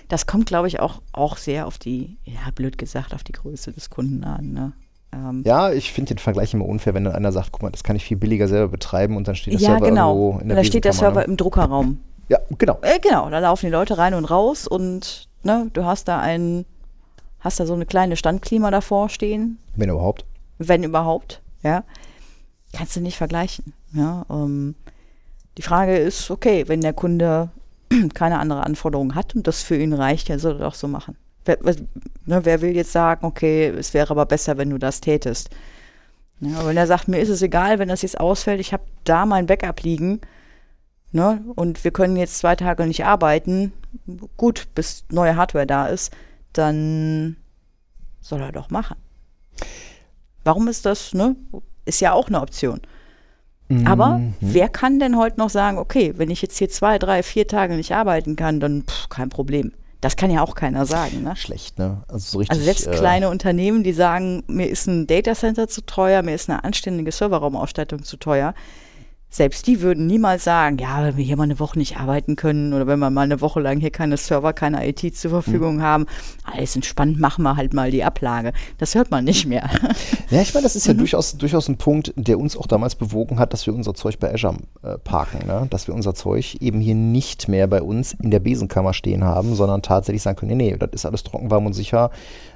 Speaker 1: das kommt, glaube ich, auch, auch sehr auf die, ja, blöd gesagt, auf die Größe des Kunden an. Ne?
Speaker 3: Ähm, ja, ich finde den Vergleich immer unfair, wenn dann einer sagt, guck mal, das kann ich viel billiger selber betreiben und dann steht der ja, Server genau. irgendwo in der
Speaker 1: Da steht der Server im Druckerraum.
Speaker 3: Ja, genau.
Speaker 1: Äh, genau, da laufen die Leute rein und raus und ne, du hast da einen, hast da so eine kleine Standklima davor stehen.
Speaker 3: Wenn überhaupt.
Speaker 1: Wenn überhaupt, ja. Kannst du nicht vergleichen. Ja, ähm, die Frage ist, okay, wenn der Kunde [CLEARS THROAT] keine andere Anforderungen hat und das für ihn reicht, ja, soll er doch so machen. Wer, ne, wer, will jetzt sagen, okay, es wäre aber besser, wenn du das tätest? Ja, wenn er sagt, mir ist es egal, wenn das jetzt ausfällt, ich habe da mein Backup liegen, ne, und wir können jetzt zwei Tage nicht arbeiten, gut, bis neue Hardware da ist, dann soll er doch machen. Warum ist das, ne? Ist ja auch eine Option. Aber mhm. wer kann denn heute noch sagen, okay, wenn ich jetzt hier zwei, drei, vier Tage nicht arbeiten kann, dann pff, kein Problem. Das kann ja auch keiner sagen. Ne?
Speaker 3: Schlecht, ne?
Speaker 1: Also, so richtig, also selbst äh, kleine Unternehmen, die sagen, mir ist ein Datacenter zu teuer, mir ist eine anständige Serverraumausstattung zu teuer, selbst die würden niemals sagen, ja, wenn wir hier mal eine Woche nicht arbeiten können oder wenn wir mal eine Woche lang hier keine Server, keine IT zur Verfügung mhm. haben, alles entspannt, machen wir halt mal die Ablage. Das hört man nicht mehr.
Speaker 3: Ja, ich meine, das ist ja [LAUGHS] mhm. durchaus, durchaus ein Punkt, der uns auch damals bewogen hat, dass wir unser Zeug bei Azure äh, parken. Ne? Dass wir unser Zeug eben hier nicht mehr bei uns in der Besenkammer stehen haben, sondern tatsächlich sagen können, nee, nee, das ist alles trocken, warm und sicher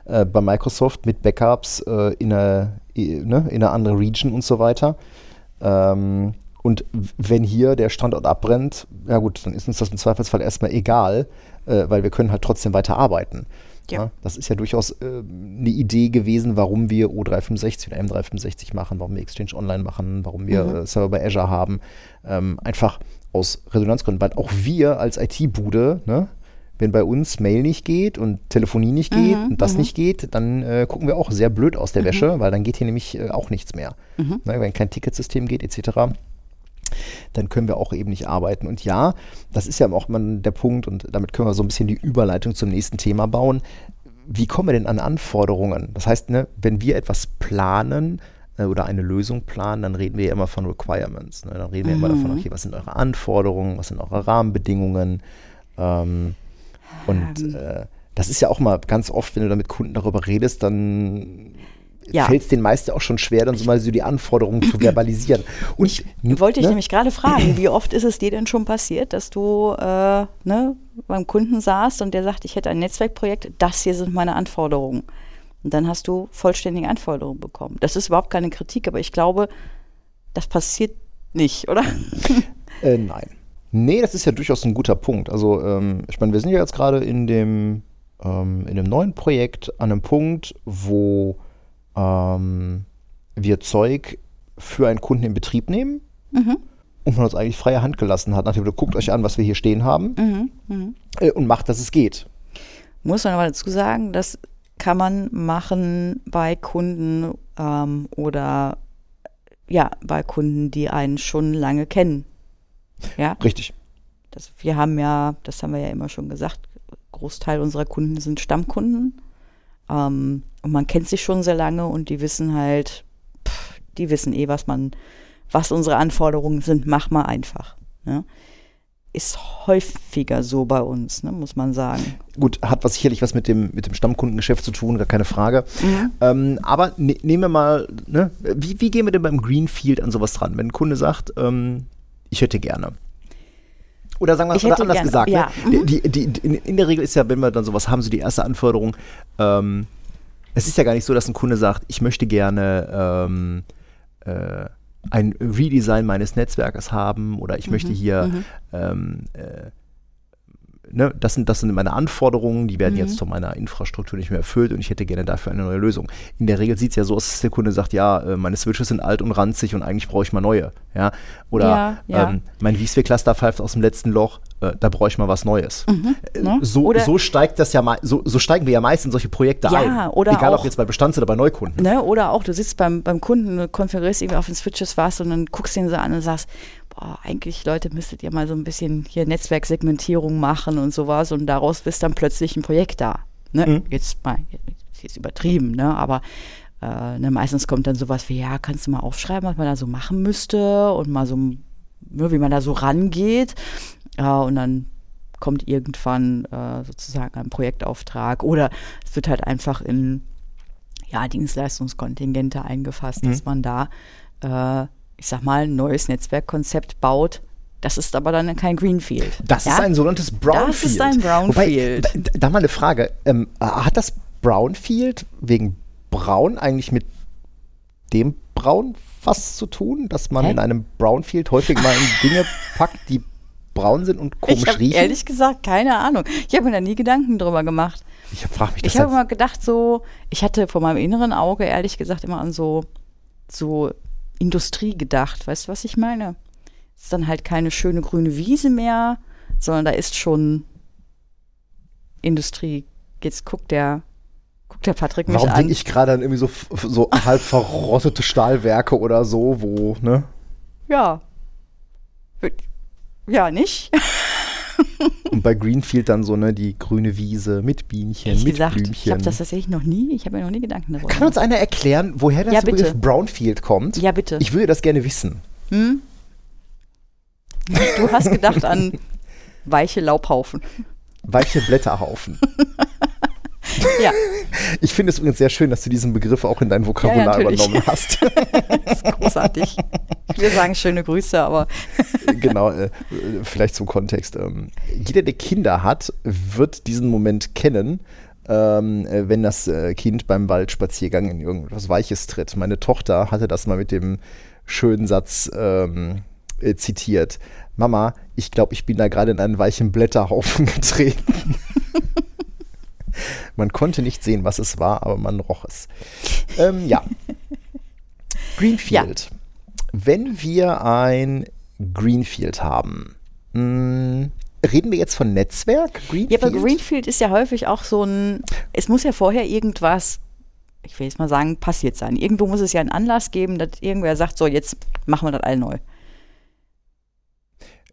Speaker 3: äh, bei Microsoft mit Backups äh, in, eine, ne, in eine andere Region und so weiter. Ähm, und wenn hier der Standort abbrennt, ja gut, dann ist uns das im Zweifelsfall erstmal egal, äh, weil wir können halt trotzdem weiter arbeiten. Ja. ja das ist ja durchaus äh, eine Idee gewesen, warum wir O365 oder M365 machen, warum wir Exchange Online machen, warum wir mhm. äh, Server bei Azure haben. Ähm, einfach aus Resonanzgründen, weil auch wir als IT-Bude, ne, wenn bei uns Mail nicht geht und Telefonie nicht geht mhm, und das mhm. nicht geht, dann äh, gucken wir auch sehr blöd aus der mhm. Wäsche, weil dann geht hier nämlich äh, auch nichts mehr. Mhm. Ne, wenn kein Ticketsystem geht etc dann können wir auch eben nicht arbeiten. Und ja, das ist ja auch mal der Punkt und damit können wir so ein bisschen die Überleitung zum nächsten Thema bauen. Wie kommen wir denn an Anforderungen? Das heißt, ne, wenn wir etwas planen, äh, oder eine Lösung planen, dann reden wir ja immer von Requirements. Ne? Dann reden wir mhm. immer davon, okay, was sind eure Anforderungen, was sind eure Rahmenbedingungen. Ähm, und ähm. äh, das ist ja auch mal ganz oft, wenn du da mit Kunden darüber redest, dann ja. fällt es den meisten auch schon schwer, dann so mal so die Anforderungen zu verbalisieren.
Speaker 1: Und ich wollte dich ne? nämlich gerade fragen, wie oft ist es dir denn schon passiert, dass du äh, ne, beim Kunden saßt und der sagt, ich hätte ein Netzwerkprojekt, das hier sind meine Anforderungen. Und dann hast du vollständige Anforderungen bekommen. Das ist überhaupt keine Kritik, aber ich glaube, das passiert nicht, oder?
Speaker 3: Äh, nein. Nee, das ist ja durchaus ein guter Punkt. Also, ähm, ich meine, wir sind ja jetzt gerade in dem, ähm, in dem neuen Projekt an einem Punkt, wo ähm, wir Zeug für einen Kunden in Betrieb nehmen mhm. und man uns eigentlich freie Hand gelassen hat. Nachdem, guckt euch an, was wir hier stehen haben mhm. Mhm. Äh, und macht, dass es geht.
Speaker 1: Muss man aber dazu sagen, das kann man machen bei Kunden ähm, oder ja, bei Kunden, die einen schon lange kennen. Ja?
Speaker 3: Richtig.
Speaker 1: Das, wir haben ja, das haben wir ja immer schon gesagt, Großteil unserer Kunden sind Stammkunden. Ähm, und man kennt sich schon sehr lange und die wissen halt, pff, die wissen eh, was man, was unsere Anforderungen sind, mach mal einfach. Ne? Ist häufiger so bei uns, ne, muss man sagen.
Speaker 3: Gut, hat was sicherlich was mit dem, mit dem Stammkundengeschäft zu tun, gar keine Frage. Mhm. Ähm, aber ne, nehmen wir mal, ne, wie, wie gehen wir denn beim Greenfield an sowas dran? Wenn ein Kunde sagt, ähm, ich hätte gerne Oder sagen wir oder anders gerne, gesagt, ja. ne? mhm. die, die, die, in, in, der Regel ist ja, wenn wir dann sowas haben, so die erste Anforderung, ähm, es ist ja gar nicht so, dass ein Kunde sagt, ich möchte gerne ähm, äh, ein Redesign meines Netzwerkes haben oder ich mhm. möchte hier mhm. ähm, äh, ne, das, sind, das sind meine Anforderungen, die werden mhm. jetzt von meiner Infrastruktur nicht mehr erfüllt und ich hätte gerne dafür eine neue Lösung. In der Regel sieht es ja so aus, dass der Kunde sagt, ja, äh, meine Switches sind alt und ranzig und eigentlich brauche ich mal neue. Ja? Oder ja, ja. Ähm, mein vSphere-Cluster pfeift aus dem letzten Loch, äh, da brauche ich mal was Neues. Mhm, äh, ne? so, so steigt das ja so, so steigen wir ja meist in solche Projekte ja, ein. Oder Egal auch, ob jetzt bei Bestands- oder bei Neukunden.
Speaker 1: Ne, oder auch, du sitzt beim, beim Kunden, konfigurierst irgendwie auf den Switches was und dann guckst du ihn so an und sagst, boah, eigentlich, Leute, müsstet ihr mal so ein bisschen hier Netzwerksegmentierung machen und sowas und daraus ist dann plötzlich ein Projekt da. Ne? Mhm. Jetzt mal, jetzt übertrieben, ne? aber äh, ne, meistens kommt dann sowas wie, ja, kannst du mal aufschreiben, was man da so machen müsste und mal so, ne, wie man da so rangeht. Ja, und dann kommt irgendwann äh, sozusagen ein Projektauftrag oder es wird halt einfach in ja, Dienstleistungskontingente eingefasst, mhm. dass man da äh, ich sag mal, ein neues Netzwerkkonzept baut. Das ist aber dann kein Greenfield.
Speaker 3: Das ja? ist ein sogenanntes Brownfield. Das
Speaker 1: ist ein Brownfield.
Speaker 3: Wobei, da, da, mal eine Frage. Ähm, hat das Brownfield wegen Braun eigentlich mit dem Braun was zu tun, dass man Hä? in einem Brownfield häufig mal in Dinge [LAUGHS] packt, die braun sind und komisch ich riechen?
Speaker 1: Ehrlich gesagt, keine Ahnung. Ich habe mir da nie Gedanken drüber gemacht.
Speaker 3: Ich frage mich
Speaker 1: das. Ich habe immer gedacht, so, ich hatte vor meinem inneren Auge ehrlich gesagt immer an so, so Industrie gedacht. Weißt du, was ich meine? Es ist dann halt keine schöne grüne Wiese mehr, sondern da ist schon Industrie. Jetzt guckt der, guckt der Patrick mich
Speaker 3: Warum
Speaker 1: an.
Speaker 3: denke ich gerade an irgendwie so, so [LAUGHS] halb verrottete Stahlwerke oder so, wo, ne?
Speaker 1: Ja. Ja, nicht? [LAUGHS]
Speaker 3: Und bei Greenfield dann so, ne, die grüne Wiese mit Bienchen, Ehrlich mit gesagt, Blümchen.
Speaker 1: Ich habe das tatsächlich noch nie, ich habe mir noch nie Gedanken darüber
Speaker 3: Kann uns einer erklären, woher das
Speaker 1: ja,
Speaker 3: Begriff Brownfield kommt?
Speaker 1: Ja, bitte.
Speaker 3: Ich würde das gerne wissen. Hm?
Speaker 1: Du hast gedacht an weiche Laubhaufen.
Speaker 3: Weiche Blätterhaufen. [LAUGHS] [LAUGHS]
Speaker 1: Ja.
Speaker 3: Ich finde es übrigens sehr schön, dass du diesen Begriff auch in dein Vokabular ja, übernommen hast. [LAUGHS]
Speaker 1: das ist großartig. Wir sagen schöne Grüße, aber. [LAUGHS]
Speaker 3: genau, äh, vielleicht zum Kontext. Ähm, jeder, der Kinder hat, wird diesen Moment kennen. Ähm, äh, wenn das äh, Kind beim Waldspaziergang in irgendwas Weiches tritt. Meine Tochter hatte das mal mit dem schönen Satz ähm, äh, zitiert. Mama, ich glaube, ich bin da gerade in einen weichen Blätterhaufen getreten. [LAUGHS] man konnte nicht sehen, was es war, aber man roch es. Ähm, ja. [LAUGHS] Greenfield. Ja. Wenn wir ein Greenfield haben, mh, hm, reden wir jetzt von Netzwerk?
Speaker 1: Greenfield? Ja, aber Greenfield ist ja häufig auch so ein, es muss ja vorher irgendwas, ich will jetzt mal sagen, passiert sein. Irgendwo muss es ja einen Anlass geben, dass irgendwer sagt, so jetzt machen wir das all neu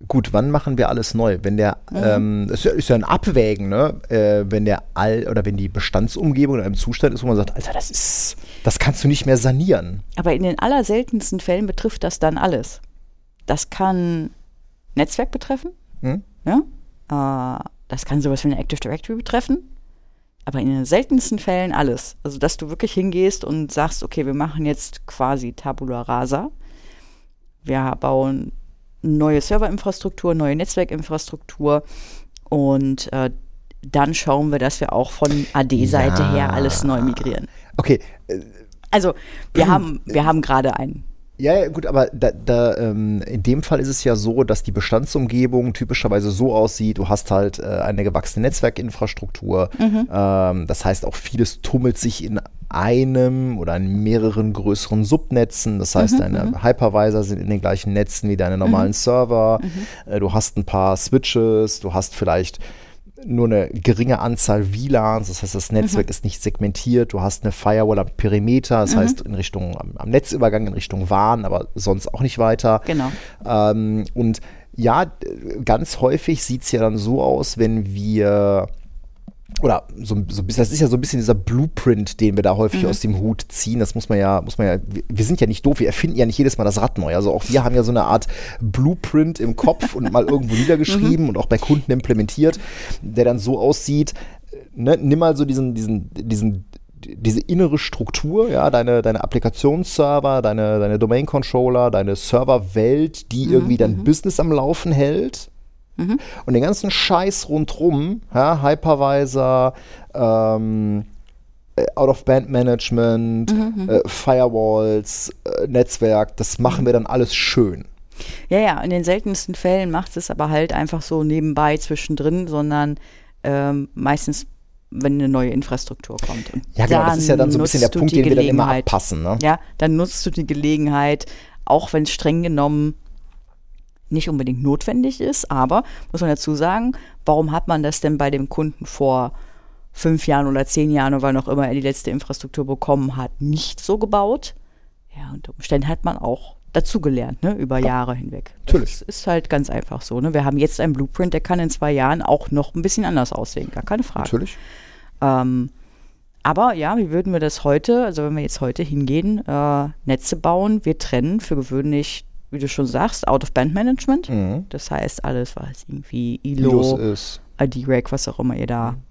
Speaker 3: gut, wann machen wir alles neu? Wenn der, mhm. ähm, das ist ja ein Abwägen, ne? Äh, wenn der all oder wenn die Bestandsumgebung in einem Zustand ist, wo man sagt, Alter, das ist, das kannst du nicht mehr sanieren.
Speaker 1: Aber in den allerseltensten Fällen betrifft das dann alles. Das kann Netzwerk betreffen, mhm. ne? Äh, das kann sowas wie eine Active Directory betreffen. Aber in den seltensten Fällen alles. Also, dass du wirklich hingehst und sagst, okay, wir machen jetzt quasi Tabula Rasa. Wir bauen neue Serverinfrastruktur, neue Netzwerkinfrastruktur und äh, dann schauen wir, dass wir auch von AD-Seite ja. her alles neu migrieren.
Speaker 3: Okay.
Speaker 1: Also wir haben, [CLEARS THROAT] wir haben gerade einen
Speaker 3: ja, ja, gut, aber da, da, ähm, in dem Fall ist es ja so, dass die Bestandsumgebung typischerweise so aussieht, du hast halt äh, eine gewachsene Netzwerkinfrastruktur. Mhm. Ähm, das heißt, auch vieles tummelt sich in einem oder in mehreren größeren Subnetzen. Das heißt, mhm, deine mhm. Hypervisor sind in den gleichen Netzen wie deine normalen mhm. Server. Mhm. Äh, du hast ein paar Switches, du hast vielleicht nur eine geringe Anzahl WLANs, das heißt, das Netzwerk mhm. ist nicht segmentiert, du hast eine Firewall am Perimeter, das mhm. heißt in Richtung, am, am, Netzübergang in Richtung WAN, aber sonst auch nicht weiter.
Speaker 1: Genau.
Speaker 3: Ähm, und ja, ganz häufig sieht es ja dann so aus, wenn wir oder so, so das ist ja so ein bisschen dieser Blueprint, den wir da häufig mhm. aus dem Hut ziehen. Das muss man ja, muss man ja, wir sind ja nicht doof, wir erfinden ja nicht jedes Mal das Rad neu. Also auch wir haben ja so eine Art Blueprint im Kopf und mal irgendwo [LAUGHS] niedergeschrieben mhm. und auch bei Kunden implementiert, der dann so aussieht, ne, nimm mal so diesen, diesen, diesen diese innere Struktur, ja, deine, deine Applikationsserver, deine, deine Domain-Controller, deine Serverwelt, die mhm, irgendwie dein mhm. Business am Laufen hält Mhm. Und den ganzen Scheiß rundrum, ja, Hypervisor, ähm, äh, Out-of-Band-Management, mhm, mhm, äh, Firewalls, äh, Netzwerk, das machen wir dann alles schön.
Speaker 1: Ja, ja, in den seltensten Fällen macht es aber halt einfach so nebenbei zwischendrin, sondern ähm, meistens, wenn eine neue Infrastruktur kommt.
Speaker 3: Und ja, genau, das ist ja dann so ein bisschen der Punkt, den wir dann immer abpassen. Ne?
Speaker 1: Ja, dann nutzt du die Gelegenheit, auch wenn es streng genommen nicht unbedingt notwendig ist, aber muss man dazu sagen, warum hat man das denn bei dem Kunden vor fünf Jahren oder zehn Jahren oder wann auch immer er die letzte Infrastruktur bekommen hat, nicht so gebaut. Ja, unter Umständen hat man auch dazugelernt, ne, über ja. Jahre hinweg.
Speaker 3: Natürlich.
Speaker 1: Das ist halt ganz einfach so. Ne? Wir haben jetzt einen Blueprint, der kann in zwei Jahren auch noch ein bisschen anders aussehen, gar keine Frage.
Speaker 3: Natürlich.
Speaker 1: Ähm, aber ja, wie würden wir das heute, also wenn wir jetzt heute hingehen, äh, Netze bauen, wir trennen für gewöhnlich, wie du schon sagst, Out-of-Band-Management. Mhm. Das heißt, alles, was irgendwie ILO, ist. ID-Rack, was auch immer ihr da mhm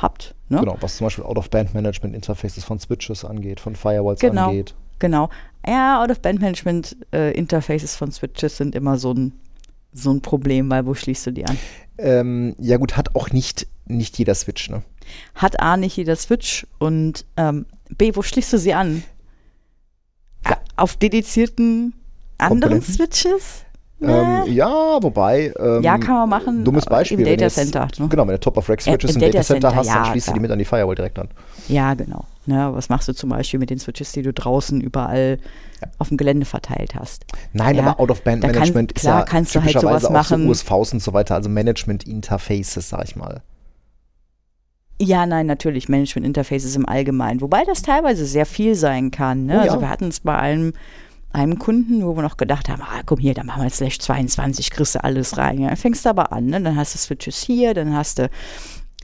Speaker 1: habt. Ne?
Speaker 3: Genau, was zum Beispiel Out-of-Band-Management-Interfaces von Switches angeht, von Firewalls
Speaker 1: genau,
Speaker 3: angeht.
Speaker 1: Genau. Ja, Out-of-Band-Management-Interfaces von Switches sind immer so ein, so ein Problem, weil wo schließt du die an?
Speaker 3: Ähm, ja gut, hat auch nicht, nicht jeder Switch, ne?
Speaker 1: Hat A nicht jeder Switch und ähm, B, wo schließt du sie an? Ja. Auf dedizierten anderen Switches?
Speaker 3: Ähm, ja, wobei. Ähm,
Speaker 1: ja, kann man machen.
Speaker 3: Dummes Beispiel.
Speaker 1: Im Data Center.
Speaker 3: ne? Genau, wenn du Top-of-Rack-Switches äh, im, im, Data Center, Center hast, ja, dann schließt klar. du die mit an die Firewall direkt an.
Speaker 1: Ja, genau. Ne, was machst du zum Beispiel mit den Switches, die du draußen überall ja. auf dem Gelände verteilt hast?
Speaker 3: Nein, ja, aber Out-of-Band-Management ist
Speaker 1: klar, ja kannst du halt sowas machen.
Speaker 3: So USVs und so weiter, also Management-Interfaces, sag ich mal.
Speaker 1: Ja, nein, natürlich, Management-Interfaces im Allgemeinen. Wobei das teilweise sehr viel sein kann. Ne? Oh, also wir hatten es bei allem einem Kunden, wo wir noch gedacht haben, ah, komm hier, dann machen wir Slash 22, kriegst du alles rein. Ja, dann fängst du aber an, ne? dann hast du Switches hier, dann hast du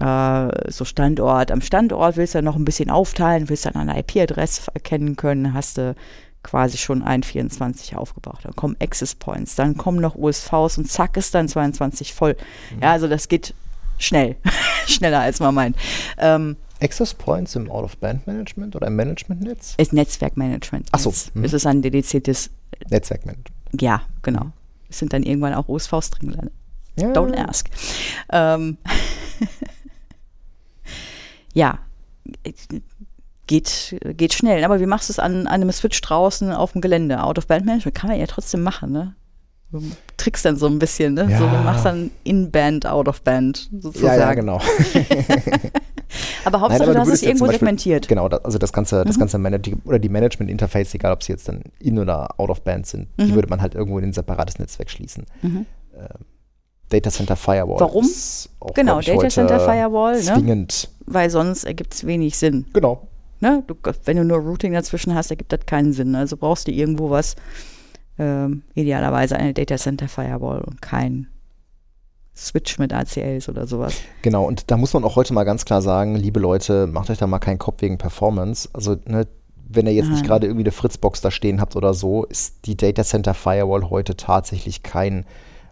Speaker 1: äh, so Standort. Am Standort willst du dann noch ein bisschen aufteilen, willst dann eine IP-Adresse erkennen können, hast du quasi schon ein 24 aufgebaut. Dann kommen Access Points, dann kommen noch USVs und zack ist dann 22 voll. Mhm. Ja, also das geht schnell, [LAUGHS] schneller als man meint. Ähm,
Speaker 3: Access Points im Out-of-Band-Management oder im Management-Netz?
Speaker 1: Ist Netzwerkmanagement.
Speaker 3: Achso.
Speaker 1: Mhm. Es ist ein dediziertes
Speaker 3: Netzwerkmanagement.
Speaker 1: Ja, genau. Es sind dann irgendwann auch OSVs drin gelandet. Ja. Don't ask. Ähm, [LAUGHS] ja, geht, geht schnell. Aber wie machst du es an, an einem Switch draußen auf dem Gelände? Out-of-Band-Management kann man ja trotzdem machen, ne? Du trickst dann so ein bisschen, ne? Ja. So, du machst dann In-Band, Out-of-Band sozusagen.
Speaker 3: Ja, ja, genau. [LAUGHS]
Speaker 1: aber Hauptsache, Nein, aber du, hast es irgendwo Beispiel, segmentiert.
Speaker 3: Genau, das, also das ganze, das mhm. ganze Manage oder die Management-Interface, egal ob sie jetzt dann in- oder out-of-band sind, mhm. die würde man halt irgendwo in ein separates Netzwerk schließen. Mhm. Ähm, Data Center Firewall.
Speaker 1: Warum?
Speaker 3: Auch,
Speaker 1: genau, Data Center Firewall.
Speaker 3: Ne? Zwingend.
Speaker 1: Weil sonst ergibt es wenig Sinn.
Speaker 3: Genau.
Speaker 1: Ne? Du, wenn du nur Routing dazwischen hast, ergibt das keinen Sinn. Also brauchst du irgendwo was, ähm, idealerweise eine Data Center Firewall und kein Switch mit ACLs oder sowas.
Speaker 3: Genau, und da muss man auch heute mal ganz klar sagen, liebe Leute, macht euch da mal keinen Kopf wegen Performance. Also, ne, wenn ihr jetzt Nein. nicht gerade irgendwie eine Fritzbox da stehen habt oder so, ist die Data Center Firewall heute tatsächlich kein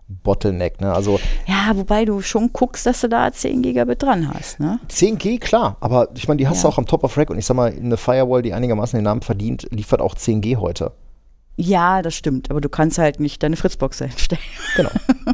Speaker 3: Bottleneck. Ne? Also,
Speaker 1: ja, wobei du schon guckst, dass du da 10 Gigabit dran hast. Ne?
Speaker 3: 10 G, klar, aber ich meine, die hast ja. du auch am Top of Rack und ich sag mal, eine Firewall, die einigermaßen den Namen verdient, liefert auch 10 G heute.
Speaker 1: Ja, das stimmt, aber du kannst halt nicht deine Fritzbox [LAUGHS] einstellen.
Speaker 3: Genau.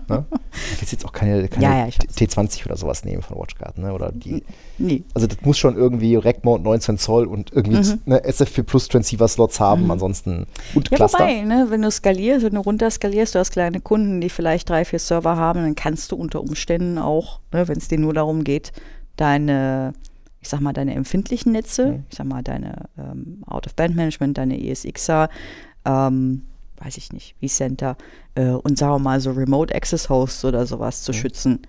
Speaker 3: Ne? [LAUGHS] Ich will jetzt auch keine, keine ja, ja, T20 oder sowas nehmen von WatchGuard, ne? Oder die. Nee. Also das muss schon irgendwie Rack Mode 19 Zoll und irgendwie mhm. ne, SFP Plus Transceiver Slots haben, mhm. ansonsten
Speaker 1: und ja, Cluster. Wobei, ne, wenn du skalierst, wenn du runter skalierst, du hast kleine Kunden, die vielleicht drei, vier Server haben, dann kannst du unter Umständen auch, ne, wenn es dir nur darum geht, deine ich sag mal, deine empfindlichen Netze, mhm. ich sag mal, deine ähm, Out-of-Band-Management, deine ESXer, ähm, weiß ich nicht, wie Center äh, und sagen wir mal so Remote Access Hosts oder sowas zu mhm. schützen.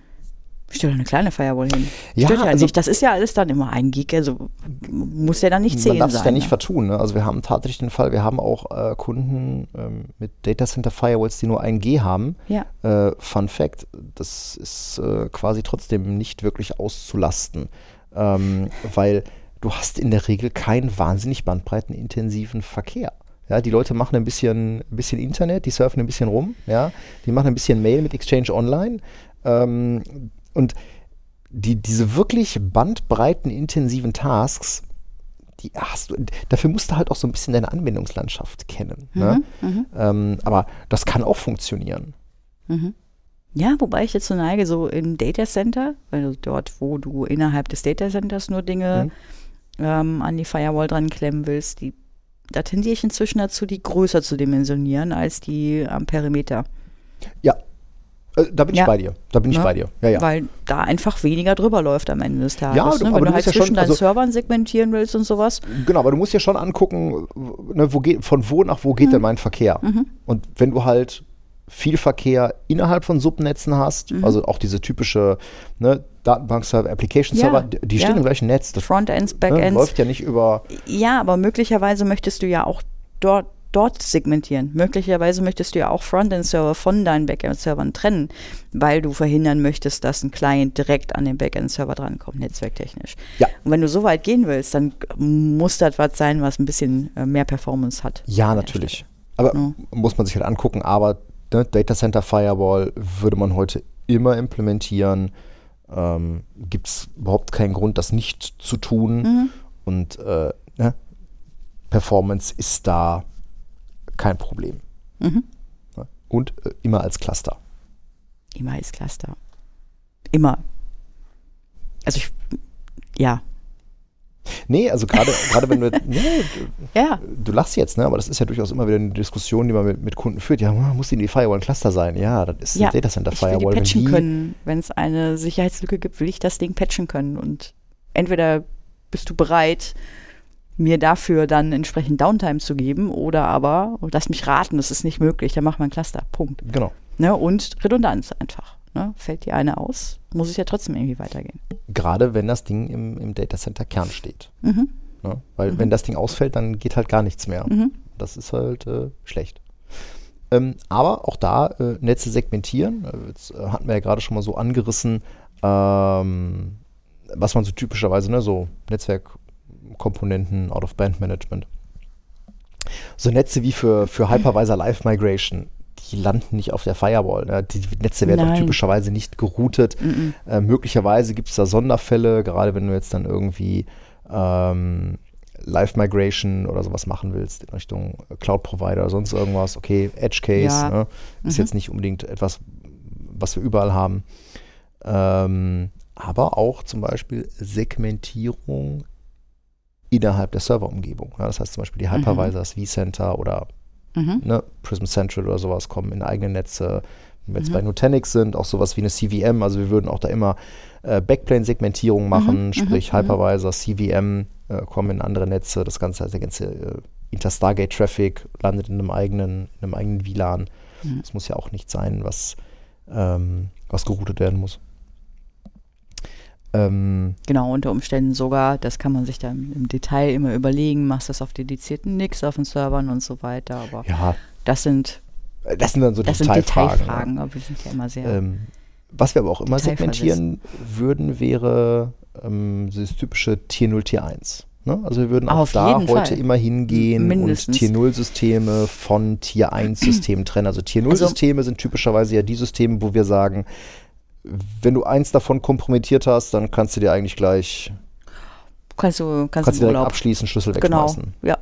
Speaker 1: Stell doch eine kleine Firewall hin. Ja, Stört ja also, nicht. Das ist ja alles dann immer ein Gig, also muss ja dann nicht zählen
Speaker 3: Man
Speaker 1: darf es
Speaker 3: ja nicht ne? vertun. Ne? Also wir haben tatsächlich den Fall, wir haben auch äh, Kunden ähm, mit Data Center Firewalls, die nur ein G haben.
Speaker 1: Ja.
Speaker 3: Äh, Fun Fact, das ist äh, quasi trotzdem nicht wirklich auszulasten, ähm, weil du hast in der Regel keinen wahnsinnig bandbreitenintensiven Verkehr. Ja, die Leute machen ein bisschen, ein bisschen Internet, die surfen ein bisschen rum, ja, die machen ein bisschen Mail mit Exchange Online. Ähm, und die, diese wirklich bandbreitenintensiven Tasks, die hast du, dafür musst du halt auch so ein bisschen deine Anwendungslandschaft kennen. Ne? Mhm, ne? ähm, aber das kann auch funktionieren.
Speaker 1: Mhm. Ja, wobei ich jetzt so neige, so im Data Center, also dort, wo du innerhalb des Data Centers nur Dinge mhm. ähm, an die Firewall dran klemmen willst, die, da tendiere ich inzwischen dazu, die größer zu dimensionieren als die am Perimeter.
Speaker 3: Ja, äh, da bin ja. ich bei dir. Da bin ich
Speaker 1: ne?
Speaker 3: bei dir. Ja, ja.
Speaker 1: Weil da einfach weniger drüber läuft am Ende des Tages.
Speaker 3: Ja,
Speaker 1: du,
Speaker 3: ne?
Speaker 1: Wenn
Speaker 3: du,
Speaker 1: halt
Speaker 3: ja
Speaker 1: zwischen
Speaker 3: schon,
Speaker 1: deinen
Speaker 3: also,
Speaker 1: Servern segmentieren willst und sowas.
Speaker 3: Genau, aber du musst ja schon angucken, ne, wo geht, von wo nach wo geht mhm. denn mein Verkehr? Mhm. Und wenn du halt viel Verkehr innerhalb von Subnetzen hast, mhm. also auch diese typische ne, Datenbank-Server, Application-Server, ja, die stehen ja. im gleichen Netz.
Speaker 1: Das Frontends, ne, Backends.
Speaker 3: Ne, läuft ja nicht über.
Speaker 1: Ja, aber möglicherweise möchtest du ja auch dort dort segmentieren. Möglicherweise möchtest du ja auch Frontend-Server von deinen Backend-Servern trennen, weil du verhindern möchtest, dass ein Client direkt an den Backend-Server drankommt, netzwerktechnisch.
Speaker 3: Ja.
Speaker 1: Und wenn du so weit gehen willst, dann muss das was sein, was ein bisschen äh, mehr Performance hat.
Speaker 3: Ja, natürlich. Aber ja. muss man sich halt angucken, aber ne, Data Center Firewall würde man heute immer implementieren. Ähm, Gibt es überhaupt keinen Grund, das nicht zu tun. Mhm. Und äh, ne, Performance ist da kein Problem. Mhm. Und äh, immer als Cluster.
Speaker 1: Immer als Cluster. Immer. Also ich, ja,
Speaker 3: Nee, also gerade [LAUGHS] gerade wenn du, nee, du, ja. du lachst jetzt, ne? aber das ist ja durchaus immer wieder eine Diskussion, die man mit, mit Kunden führt. Ja, muss die Firewall ein Cluster sein? Ja, das ist ja, ein Data Center Firewall.
Speaker 1: Ich will die patchen wenn die, können. Wenn es eine Sicherheitslücke gibt, will ich das Ding patchen können. Und entweder bist du bereit, mir dafür dann entsprechend Downtime zu geben oder aber, lass mich raten, das ist nicht möglich, dann mach mal ein Cluster. Punkt.
Speaker 3: Genau.
Speaker 1: Ne? Und Redundanz einfach. Ne? Fällt die eine aus, muss es ja trotzdem irgendwie weitergehen.
Speaker 3: Gerade wenn das Ding im, im Datacenter Kern steht. Mhm. Ne? Weil mhm. wenn das Ding ausfällt, dann geht halt gar nichts mehr. Mhm. Das ist halt äh, schlecht. Ähm, aber auch da äh, Netze segmentieren. Äh, jetzt äh, hatten wir ja gerade schon mal so angerissen, ähm, was man so typischerweise, ne, so Netzwerkkomponenten, Out-of-Band-Management. So Netze wie für, für Hypervisor Live Migration die landen nicht auf der Firewall. Ne? Die Netze werden auch typischerweise nicht geroutet. Mm -mm. Äh, möglicherweise gibt es da Sonderfälle, gerade wenn du jetzt dann irgendwie ähm, Live-Migration oder sowas machen willst in Richtung Cloud-Provider oder sonst irgendwas. Okay, Edge Case ja. ne? ist mhm. jetzt nicht unbedingt etwas, was wir überall haben. Ähm, aber auch zum Beispiel Segmentierung innerhalb der Serverumgebung. Ja, das heißt zum Beispiel die mhm. Hypervisors, mhm. vCenter oder mhm. ne, Prism Central oder sowas kommen in eigene Netze. Wenn wir jetzt mhm. bei Nutanix sind, auch sowas wie eine CVM, also wir würden auch da immer äh, Backplane-Segmentierung mhm. machen, mhm. sprich Hypervisor, CVM äh, kommen in andere Netze, das ganze, also der ganze äh, Interstargate-Traffic landet in einem eigenen, in einem eigenen WLAN. Mhm. Das muss ja auch nicht sein, was, ähm, was geroutet werden muss.
Speaker 1: Ähm, genau, unter Umständen sogar, das kann man sich dann im Detail immer überlegen, machst du das auf dedizierten Nix auf den Servern und so weiter, aber
Speaker 3: ja.
Speaker 1: das sind
Speaker 3: das sind dann so das Detailfragen. Sind
Speaker 1: Detailfragen, aber wir sind ja immer sehr
Speaker 3: ähm, was wir aber auch immer segmentieren würden, wäre ähm, das typische Tier 0, Tier 1. Ne? Also wir würden auch
Speaker 1: Auf
Speaker 3: da heute
Speaker 1: Fall.
Speaker 3: immer hingehen
Speaker 1: Mindestens.
Speaker 3: und Tier 0 Systeme von Tier 1 Systemen trennen. Also Tier 0 also Systeme sind typischerweise ja die Systeme, wo wir sagen, wenn du eins davon kompromittiert hast, dann kannst du dir eigentlich gleich
Speaker 1: kannst du, kannst,
Speaker 3: kannst du direkt abschließen, Schlüssel
Speaker 1: genau.
Speaker 3: wegschmeißen.
Speaker 1: Ja,